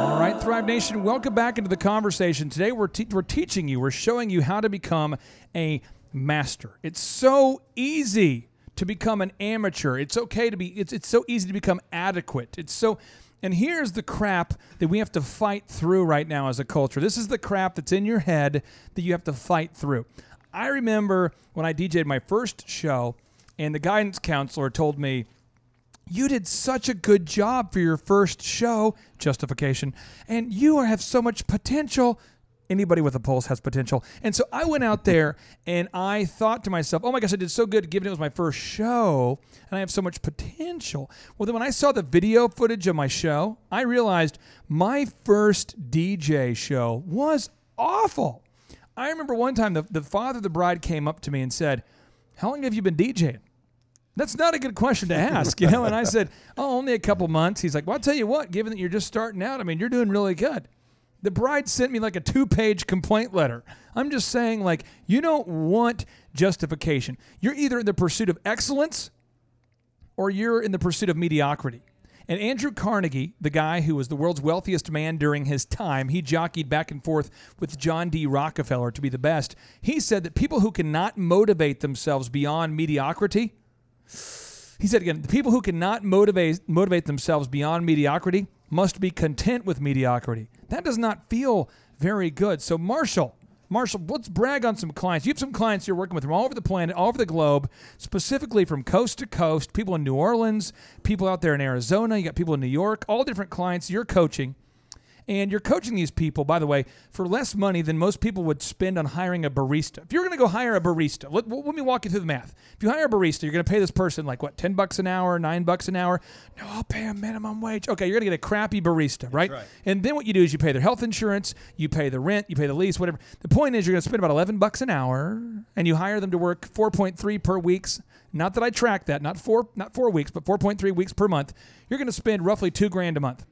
All right, Thrive Nation, welcome back into the conversation. Today we're, te- we're teaching you, we're showing you how to become a master. It's so easy to become an amateur. It's okay to be, it's, it's so easy to become adequate. It's so, and here's the crap that we have to fight through right now as a culture. This is the crap that's in your head that you have to fight through. I remember when I DJ'd my first show, and the guidance counselor told me, you did such a good job for your first show, justification, and you have so much potential. Anybody with a pulse has potential. And so I went out there and I thought to myself, oh my gosh, I did so good given it was my first show and I have so much potential. Well, then when I saw the video footage of my show, I realized my first DJ show was awful. I remember one time the, the father of the bride came up to me and said, How long have you been DJing? That's not a good question to ask, you know. And I said, "Oh, only a couple months." He's like, "Well, I'll tell you what. Given that you're just starting out, I mean, you're doing really good." The bride sent me like a two-page complaint letter. I'm just saying, like, you don't want justification. You're either in the pursuit of excellence, or you're in the pursuit of mediocrity. And Andrew Carnegie, the guy who was the world's wealthiest man during his time, he jockeyed back and forth with John D. Rockefeller to be the best. He said that people who cannot motivate themselves beyond mediocrity he said again, the people who cannot motivate motivate themselves beyond mediocrity must be content with mediocrity. That does not feel very good. So Marshall, Marshall, let's brag on some clients. You have some clients you're working with from all over the planet, all over the globe, specifically from coast to coast, people in New Orleans, people out there in Arizona, you got people in New York, all different clients you're coaching. And you're coaching these people, by the way, for less money than most people would spend on hiring a barista. If you're going to go hire a barista, let, let me walk you through the math. If you hire a barista, you're going to pay this person like what, 10 bucks an hour, 9 bucks an hour? No, I'll pay a minimum wage. Okay, you're going to get a crappy barista, right? right. And then what you do is you pay their health insurance, you pay the rent, you pay the lease, whatever. The point is you're going to spend about 11 bucks an hour and you hire them to work 4.3 per weeks. Not that I track that, not 4 not 4 weeks, but 4.3 weeks per month. You're going to spend roughly 2 grand a month.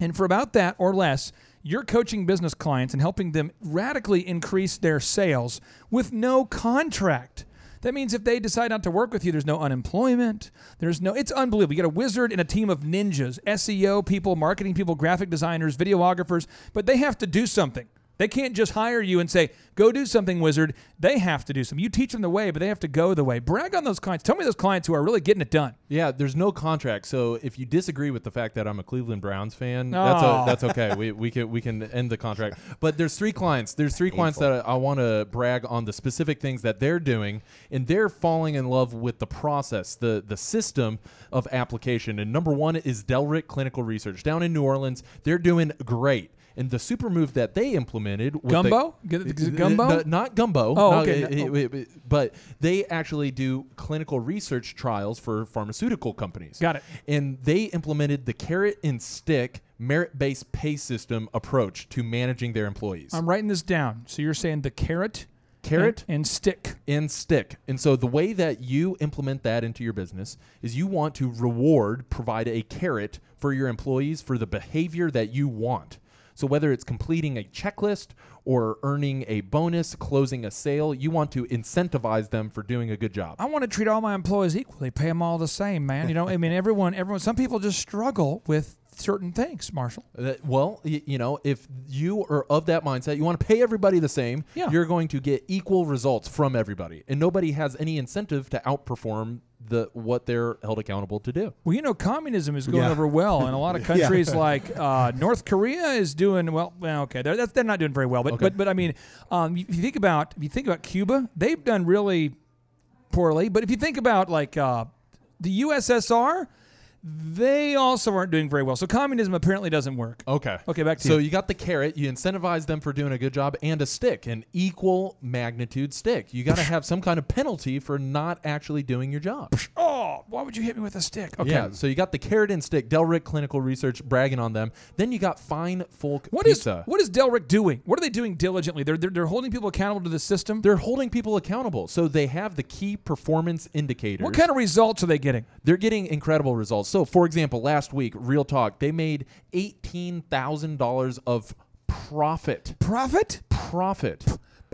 And for about that or less, you're coaching business clients and helping them radically increase their sales with no contract. That means if they decide not to work with you, there's no unemployment. There's no, it's unbelievable. You get a wizard and a team of ninjas, SEO people, marketing people, graphic designers, videographers, but they have to do something. They can't just hire you and say, go do something, wizard. They have to do something. You teach them the way, but they have to go the way. Brag on those clients. Tell me those clients who are really getting it done. Yeah, there's no contract. So if you disagree with the fact that I'm a Cleveland Browns fan, that's a, ah. that's okay. we, we can we can end the contract. But there's three clients. There's three clients that I, I want to brag on the specific things that they're doing, and they're falling in love with the process, the the system of application. And number one is Delrick Clinical Research down in New Orleans. They're doing great. And the super move that they implemented was Gumbo? Is gumbo? the- not gumbo. Oh, okay. it- it- but they actually do clinical research trials for pharmaceutical companies. Got it. And they implemented the carrot and stick merit-based pay system approach to managing their employees. I'm writing this down. So you're saying the carrot, Carrot and, and stick. and stick. And so the way that you implement that into your business is you want to reward, provide a carrot for your employees for the behavior that you want. So whether it's completing a checklist or earning a bonus, closing a sale, you want to incentivize them for doing a good job. I want to treat all my employees equally, pay them all the same, man. You know, I mean, everyone, everyone. Some people just struggle with certain things, Marshall. That- well, y- you know, if you are of that mindset, you want to pay everybody the same, Yeah. you're going to get equal results from everybody. And nobody has any incentive to outperform the what they're held accountable to do. Well, you know, communism is going Yeah. over well in a lot of Yeah. countries. Like uh, North Korea is doing well. Well, okay, they're that's, they're not doing very well. But Okay. but but I mean, um, if you think about if you think about Cuba, they've done really poorly. But if you think about like uh, the USSR, they also aren't doing very well. So communism apparently doesn't work. Okay. Okay, back to so you. you got the carrot, you incentivize them for doing a good job, and a stick, an equal magnitude stick. You got to have some kind of penalty for not actually doing your job. Oh, why would you hit me with a stick? Okay. Yeah, so you got the carrot and stick, Delrick Clinical Research bragging on them. Then you got Fine Folk What is Pizza. what is Delrick doing? What are they doing diligently? They're, they're they're holding people accountable to the system. They're holding people accountable. So they have the key performance indicators. What kind of results are they getting? They're getting incredible results. So, for example, last week, Real Talk, they made $18,000 of profit. Profit? Profit.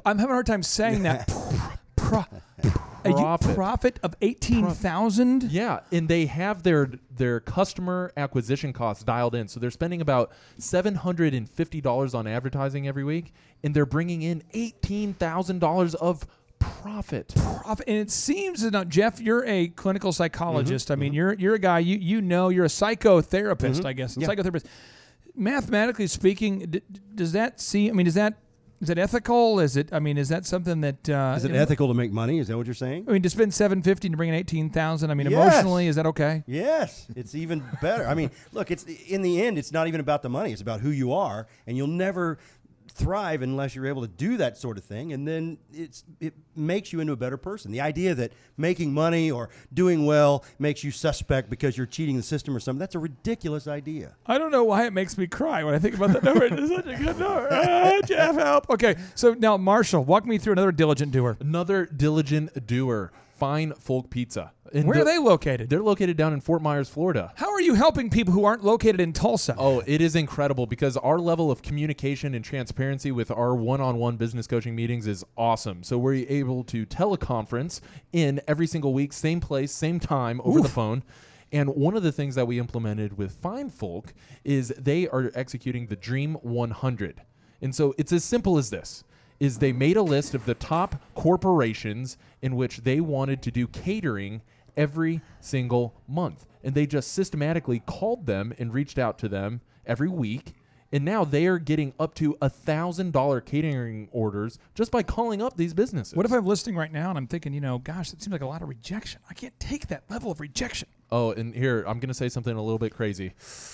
I'm having a hard time saying that. Pro- a Profit. profit of eighteen thousand. Yeah, and they have their their customer acquisition costs dialed in. So they're spending about $750 on advertising every week and they're bringing in $18,000 of profit. Profit, and it seems that now, Jeff, you're a clinical psychologist. Mm-hmm. I mean, you're you're a guy you you know you're a psychotherapist. Mhm. I guess a Yeah. psychotherapist. Mathematically speaking, d- does that seem? I mean, is that is that ethical? Is it? I mean, is that something that uh, Is it know- ethical to make money? Is that what you're saying? I mean, to spend seven fifty to bring in eighteen thousand. I mean, Yes. emotionally, is that okay? Yes, it's even better. I mean, look, it's in the end, it's not even about the money. It's about who you are, and you'll never thrive unless you're able to do that sort of thing. And then it's it makes you into a better person. The idea that making money or doing well makes you suspect because you're cheating the system or something—that's a ridiculous idea. I don't know why it makes me cry when I think about that number. It's such a good number. Ah, Jeff, help. Okay, so now Marshall, walk me through another diligent doer. Another diligent doer, Fine Folk Pizza. And Where are they located? They're located down in Fort Myers, Florida. How are you helping people who aren't located in Tulsa? Oh, it is incredible because our level of communication and transparency with our one-on-one business coaching meetings is awesome. So we're able to teleconference in every single week, same place, same time over the phone. And one of the things that we implemented with Fine Folk is they are executing the Dream 100. And so it's as simple as this is they made a list of the top corporations in which they wanted to do catering every single month. And they just systematically called them and reached out to them every week. And now they are getting up to a thousand dollar catering orders just by calling up these businesses. What if I'm listening right now and I'm thinking, you know, gosh, it seems like a lot of rejection. I can't take that level of rejection. Oh, and here I'm gonna say something a little bit crazy,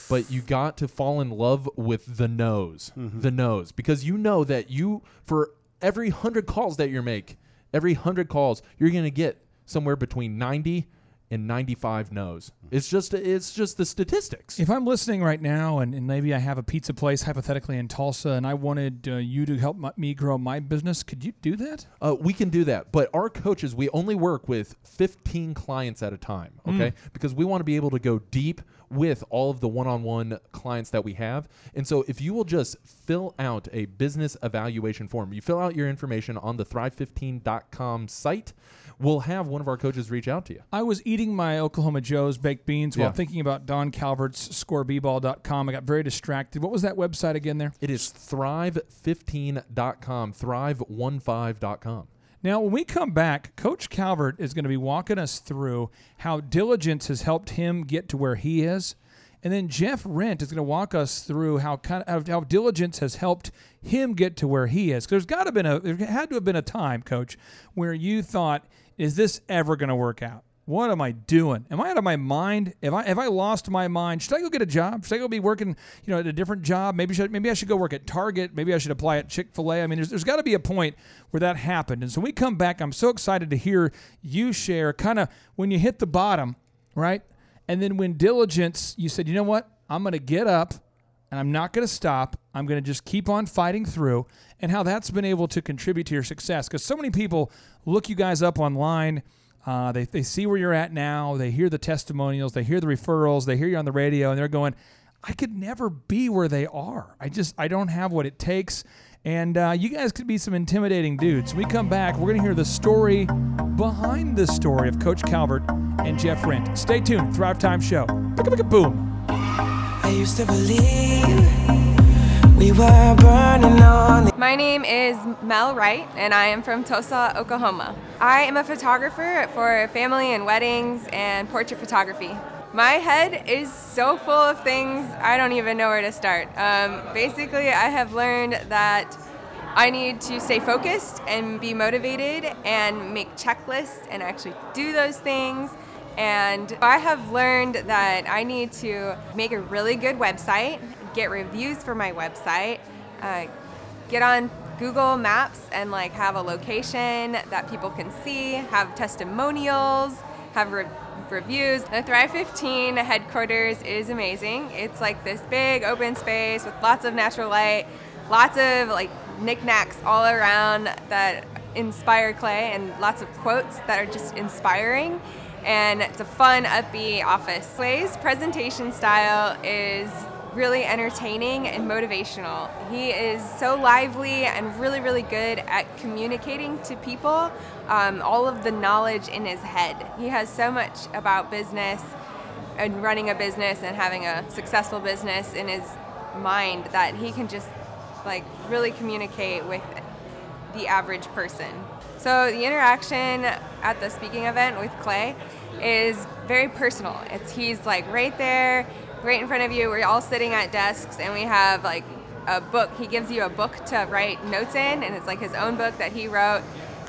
but you got to fall in love with the nose, mm-hmm. the nose, because you know that you for every hundred calls that you make, every hundred calls you're gonna get somewhere between ninety and ninety-five no's. It's just it's just the statistics. If I'm listening right now and, and maybe I have a pizza place hypothetically in Tulsa and I wanted uh, you to help my, me grow my business, could you do that? Uh, we can do that, but our coaches, we only work with 15 clients at a time, okay? Because we want to be able to go deep with all of the one on one clients that we have. And so if you will just fill out a business evaluation form, you fill out your information on the thrive15.com site, we'll have one of our coaches reach out to you. I was eating my Oklahoma Joe's baked beans while Yeah. thinking about Don Calvert's scoreball.com. I got very distracted. What was that website again there? It is thrive15.com, thrive15.com. Now, when we come back, Coach Calvert is going to be walking us through how diligence has helped him get to where he is. And then Jeff Rindt is going to walk us through how kind of how diligence has helped him get to where he is. there's got to been a there had to have been a time, Coach, where you thought, "Is this ever going to work out? What am I doing? Am I out of my mind? Have I have I lost my mind? Should I go get a job? Should I go be working, you know, at a different job? Maybe should maybe I should go work at Target. Maybe I should apply at Chick Fil A. I mean, there's there's got to be a point where that happened. And so we come back, I'm so excited to hear you share kind of when you hit the bottom, right? And then when diligence, you said, you know what? I'm going to get up and I'm not going to stop. I'm going to just keep on fighting through, and how that's been able to contribute to your success. Because so many people look you guys up online. Uh, they, they see where you're at now. They hear the testimonials. They hear the referrals. They hear you on the radio, and they're going, I could never be where they are. I just I don't have what it takes. And uh, you guys could be some intimidating dudes. When we come back, we're going to hear the story behind the story of Coach Calvert and Jeff Rindt. Stay tuned. Thrive Time Show. Boom. My name is Mel Wright, and I am from Tulsa, Oklahoma. I am a photographer for family and weddings and portrait photography. My head is so full of things, I don't even know where to start. Um, basically, I have learned that I need to stay focused and be motivated and make checklists and actually do those things. And I have learned that I need to make a really good website, get reviews for my website, uh, get on Google Maps and like have a location that people can see, have testimonials, have re- reviews. The Thrive 15 headquarters is amazing. It's like this big open space with lots of natural light, lots of like knickknacks all around that inspire Clay, and lots of quotes that are just inspiring. And it's a fun, upbeat office. Clay's presentation style is really entertaining and motivational. He is so lively and really, really good at communicating to people um, all of the knowledge in his head. He has so much about business and running a business and having a successful business in his mind that he can just like really communicate with the average person. So the interaction at the speaking event with Clay is very personal. It's he's like right there right in front of you. We're all sitting at desks and we have like a book. He gives you a book to write notes in, and it's like his own book that he wrote.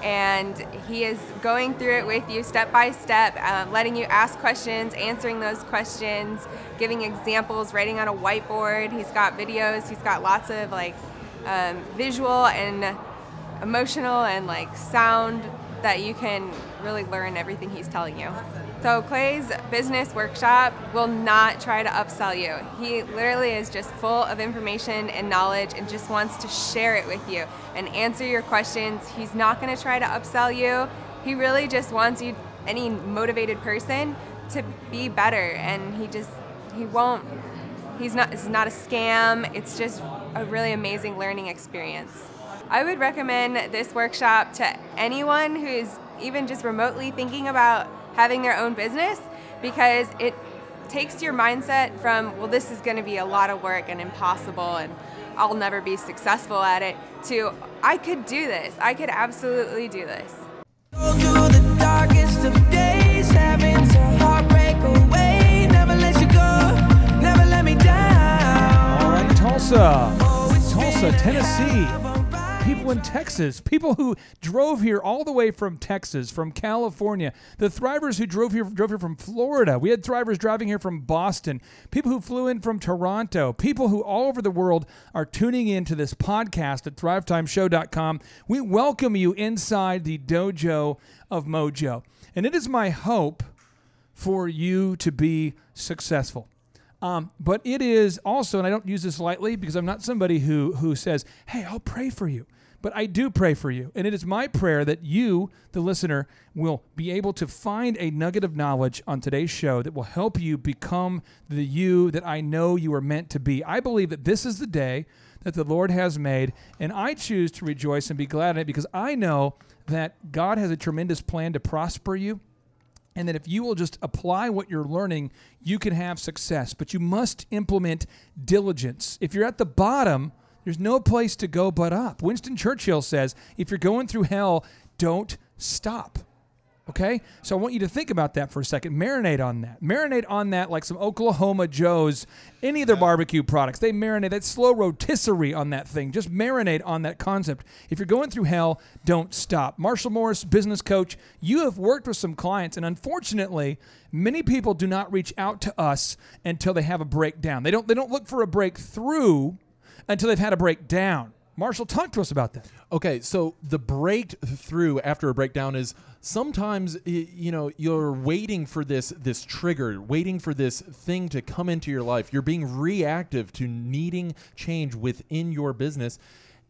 And he is going through it with you step by step, um, letting you ask questions, answering those questions, giving examples, writing on a whiteboard. He's got videos, he's got lots of like um, visual and emotional and like sound that you can really learn everything he's telling you. So Clay's business workshop will not try to upsell you. He literally is just full of information and knowledge and just wants to share it with you and answer your questions. He's not going to try to upsell you. He really just wants you any motivated person to be better and he just he won't he's not it's not a scam. It's just a really amazing learning experience. I would recommend this workshop to anyone who's even just remotely thinking about having their own business because it takes your mindset from, well, this is going to be a lot of work and impossible and I'll never be successful at it, to I could do this. I could absolutely do this. All right, Tulsa, Tulsa, Tennessee people in Texas, people who drove here all the way from Texas, from California, the thrivers who drove here drove here from Florida. We had thrivers driving here from Boston, people who flew in from Toronto, people who all over the world are tuning in to this podcast at thrivetimeshow.com. We welcome you inside the dojo of Mojo. And it is my hope for you to be successful. Um, but it is also, and I don't use this lightly because I'm not somebody who who says, "Hey, I'll pray for you." But I do pray for you. And it is my prayer that you, the listener, will be able to find a nugget of knowledge on today's show that will help you become the you that I know you are meant to be. I believe that this is the day that the Lord has made, and I choose to rejoice and be glad in it because I know that God has a tremendous plan to prosper you and that if you will just apply what you're learning, you can have success. But you must implement diligence. If you're at the bottom, there's no place to go but up. Winston Churchill says, if you're going through hell, don't stop. Okay? So I want you to think about that for a second. Marinate on that. Marinate on that like some Oklahoma Joe's, any of their barbecue products. They marinate that slow rotisserie on that thing. Just marinate on that concept. If you're going through hell, don't stop. Marshall Morris, business coach, you have worked with some clients, and unfortunately, many people do not reach out to us until they have a breakdown. They don't they don't look for a breakthrough until they've had a breakdown. Marshall, talk to us about that. Okay, so the breakthrough after a breakdown is sometimes you know you're waiting for this this trigger, waiting for this thing to come into your life. You're being reactive to needing change within your business.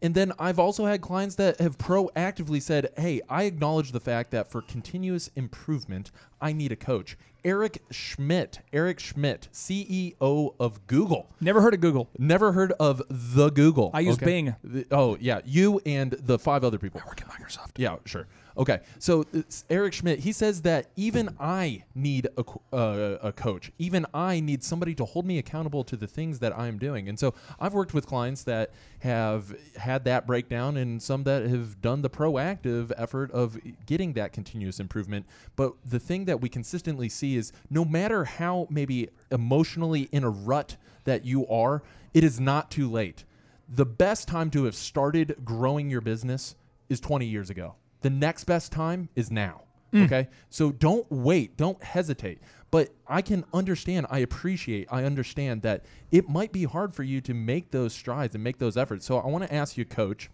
And then I've also had clients that have proactively said, "Hey, I acknowledge the fact that for continuous improvement, I need a coach." Eric Schmidt, Eric Schmidt, CEO of Google. Never heard of Google. Never heard of the Google. I use okay? Bing. The- oh yeah, you and the five other people. I work at Microsoft. Yeah, sure. Okay, so Eric Schmidt, he says that even I need a, uh, a coach. Even I need somebody to hold me accountable to the things that I'm doing. And so I've worked with clients that have had that breakdown and some that have done the proactive effort of getting that continuous improvement. But the thing that we consistently see is no matter how maybe emotionally in a rut that you are, it is not too late. The best time to have started growing your business is 20 years ago. The next best time is now. Mm. Okay. So don't wait. Don't hesitate. But I can understand, I appreciate, I understand that it might be hard for you to make those strides and make those efforts. So I want to ask you, coach,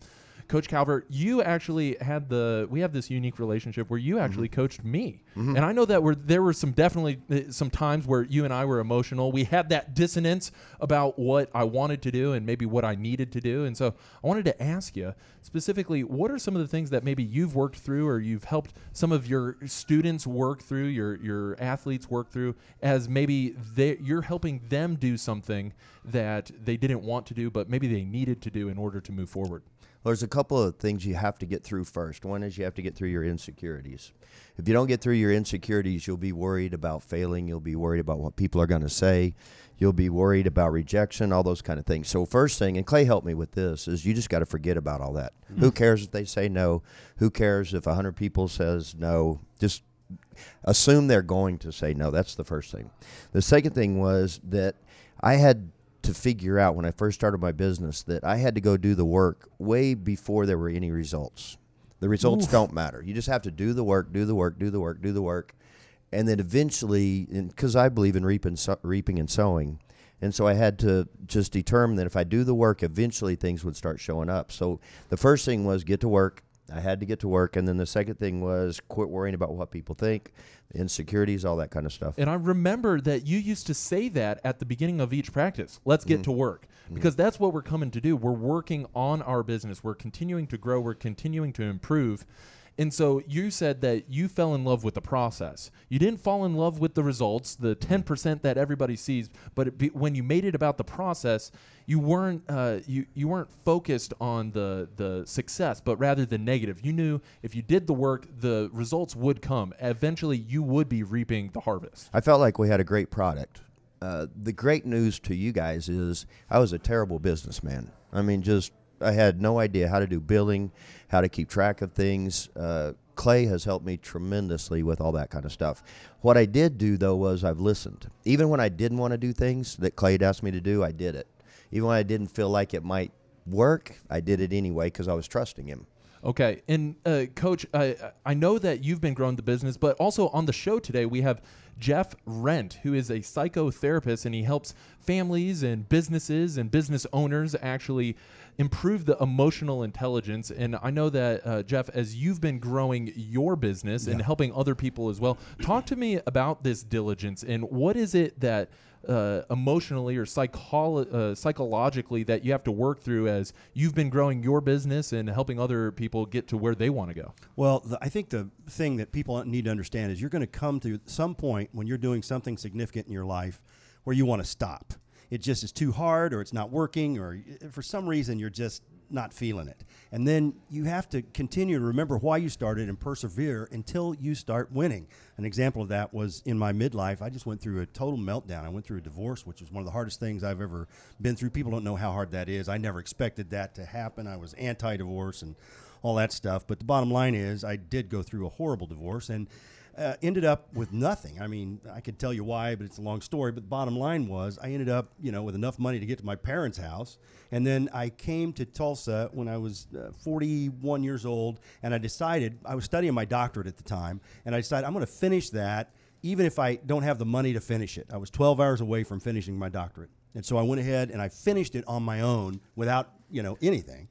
Coach Calvert, you actually had the we have this unique relationship where you actually coached me, Mhm. and I know that were there were some definitely uh, some times where you and I were emotional. We had that dissonance about what I wanted to do and maybe what I needed to do, and so I wanted to ask you specifically, what are some of the things that maybe you've worked through or you've helped some of your students work through, your your athletes work through, as maybe they you're helping them do something that they didn't want to do, but maybe they needed to do in order to move forward. Well, there's a couple of things you have to get through first. One is you have to get through your insecurities. If you don't get through your insecurities, you'll be worried about failing. You'll be worried about what people are going to say. You'll be worried about rejection, all those kind of things. So, first thing, and Clay helped me with this, is you just got to forget about all that. Mm-hmm. Who cares if they say no? Who cares if 100 people says no? Just assume they're going to say no. That's the first thing. The second thing was that I had to figure out when I first started my business that I had to go do the work way before there were any results. The results Oof. don't matter. You just have to do the work, do the work, do the work, do the work. And then eventually, because I believe in reaping, so, reaping and sowing, and so I had to just determine that if I do the work, eventually things would start showing up. So the first thing was get to work. I had to get to work. And then the second thing was quit worrying about what people think, insecurities, all that kind of stuff. And I remember that you used to say that at the beginning of each practice. Let's get Mhm. to work. Because that's what we're coming to do. We're working on our business. We're continuing to grow. We're continuing to improve. And so you said that you fell in love with the process. You didn't fall in love with the results, the 10% that everybody sees, but be, when you made it about the process, you weren't uh, you you weren't focused on the the success, but rather the negative. You knew if you did the work, the results would come. Eventually, you would be reaping the harvest. I felt like we had a great product. Uh, the great news to you guys is I was a terrible businessman. I mean, just I had no idea how to do billing, how to keep track of things. Uh, Clay has helped me tremendously with all that kind of stuff. What I did do though was I've listened. Even when I didn't want to do things that Clay had asked me to do, I did it. Even when I didn't feel like it might work, I did it anyway because I was trusting him. Okay, and uh, Coach, I I know that you've been growing the business, but also on the show today we have Jeff Rindt, who is a psychotherapist, and he helps families and businesses and business owners actually improve the emotional intelligence. And I know that uh, Jeff, as you've been growing your business and helping other people as well, talk to me about this diligence and what is it that uh, emotionally or uh, psychologically that you have to work through as you've been growing your business and helping other people get to where they want to go? Well, the, I think the thing that people need to understand is you're going to come to some point when you're doing something significant in your life where you want to stop. It just is too hard, or it's not working, or eh, for some reason you're just not feeling it. And then you have to continue to remember why you started and persevere until you start winning. An example of that was in my midlife, I just went through a total meltdown. I went through a divorce, which was one of the hardest things I've ever been through. People don't know how hard that is. I never expected that to happen. I was anti divorce and all that stuff. But the bottom line is, I did go through a horrible divorce and uh, ended up with nothing. I mean, I could tell you why, but it's a long story. But the bottom line was, I ended up, you know, with enough money to get to my parents' house, and then I came to Tulsa when I was uh, 41 years old, and I decided I was studying my doctorate at the time, and I decided I'm going to finish that, even if I don't have the money to finish it. I was 12 hours away from finishing my doctorate, and so I went ahead and I finished it on my own without, you know, anything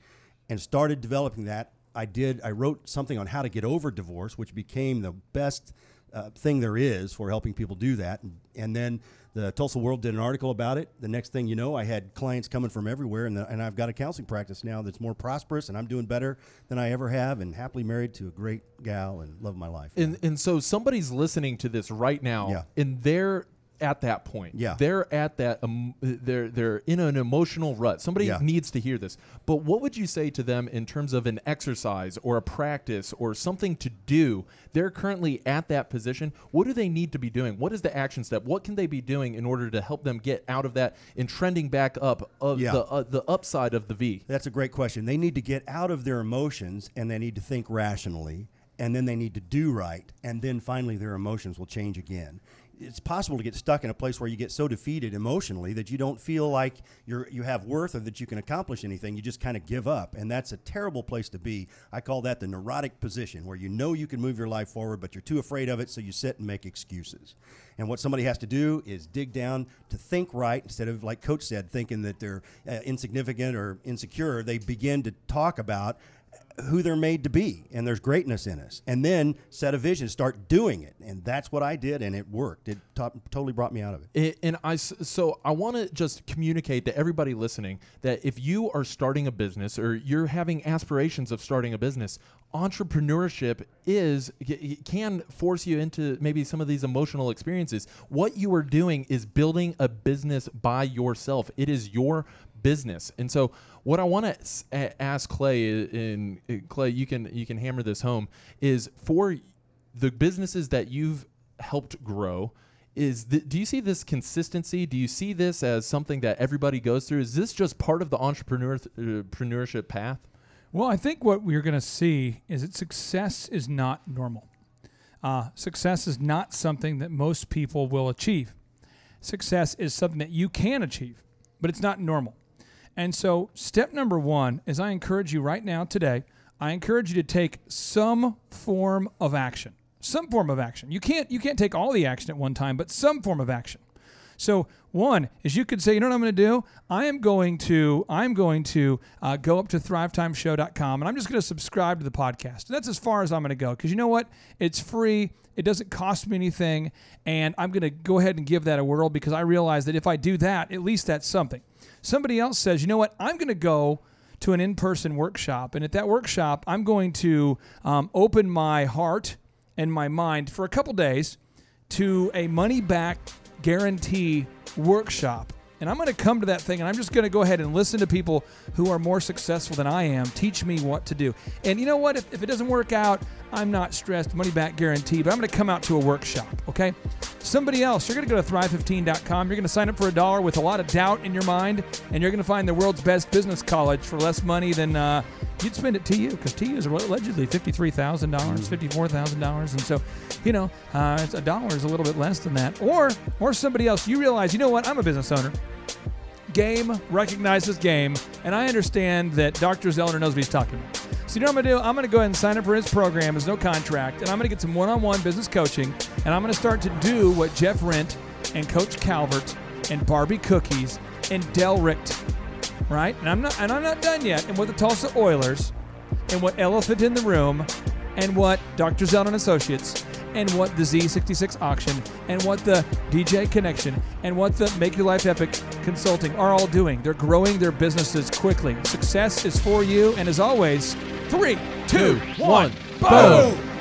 and started developing that. I did. I wrote something on how to get over divorce, which became the best uh, thing there is for helping people do that. And, and then the Tulsa World did an article about it. The next thing you know, I had clients coming from everywhere, and, the, and I've got a counseling practice now that's more prosperous, and I'm doing better than I ever have, and happily married to a great gal and love my life. And and so somebody's listening to this right now, Yeah. and they're at that point. Yeah. they're at that. Um, they're they're in an emotional rut. Somebody Yeah. needs to hear this. But what would you say to them in terms of an exercise or a practice or something to do? They're currently at that position. What do they need to be doing? What is the action step? What can they be doing in order to help them get out of that and trending back up of Yeah. the uh, the upside of the V? That's a great question. They need to get out of their emotions and they need to think rationally and then they need to do right and then finally their emotions will change again. It's possible to get stuck in a place where you get so defeated emotionally that you don't feel like you're you have worth or that you can accomplish anything. You just kind of give up and that's a terrible place to be. I call that the neurotic position where you know you can move your life forward but you're too afraid of it so you sit and make excuses. And what somebody has to do is dig down to think right instead of, like Coach said, thinking that they're uh, insignificant or insecure. They begin to talk about who they're made to be, and there's greatness in us. And then set a vision, start doing it. And that's what I did, and it worked. It to- totally brought me out of it. It, and i so I want to just communicate to everybody listening that if you are starting a business or you're having aspirations of starting a business, entrepreneurship is can force you into maybe some of these emotional experiences. What you are doing is building a business by yourself. It is your business. And so what I want to ask Clay in Clay you can you can hammer this home is for the businesses that you've helped grow is th- do you see this consistency do you see this as something that everybody goes through is this just part of the entrepreneur uh, entrepreneurship path Well, I think what we're going to see is that success is not normal. Uh, success is not something that most people will achieve. Success is something that you can achieve, but it's not normal. And so, step number one is I encourage you right now, today, I encourage you to take some form of action. Some form of action. You can't you can't take all the action at one time, but some form of action. So one is you could say, you know what I'm going to do? I am going to I'm going to uh, go up to thrivetimeshow.com and I'm just going to subscribe to the podcast. And that's as far as I'm going to go because you know what? It's free. It doesn't cost me anything, and I'm going to go ahead and give that a whirl because I realize that if I do that, at least that's something. Somebody else says, you know what? I'm going to go to an in-person workshop, and at that workshop, I'm going to um, open my heart and my mind for a couple days to a money back guarantee workshop. And I'm going to come to that thing and I'm just going to go ahead and listen to people who are more successful than I am teach me what to do. And you know what? If, if it doesn't work out, I'm not stressed, money back guarantee, but I'm going to come out to a workshop, okay? Somebody else, you're going to go to thrive15.com. You're going to sign up for a dollar with a lot of doubt in your mind, and you're going to find the world's best business college for less money than uh, you'd spend at TU, because TU is allegedly $53,000, $54,000. And so, you know, uh, a dollar is a little bit less than that. Or, or somebody else, you realize, you know what? I'm a business owner game recognizes game, and I understand that Dr. Zoellner knows what he's talking about. So you know what I'm gonna do? I'm gonna go ahead and sign up for his program. There's no contract, and I'm gonna get some one-on-one business coaching, and I'm gonna start to do what Jeff Rindt and Coach Calvert and Barbie Cookies and Del Richt, right? And I'm not and I'm not done yet. And what the Tulsa Oilers, and what Elephant in the Room, and what Dr. Zoellner and Associates, and what the Z66 auction, and what the DJ Connection, and what the Make Your Life Epic Consulting are all doing. They're growing their businesses quickly. Success is for you, and as always, three, two, one, boom!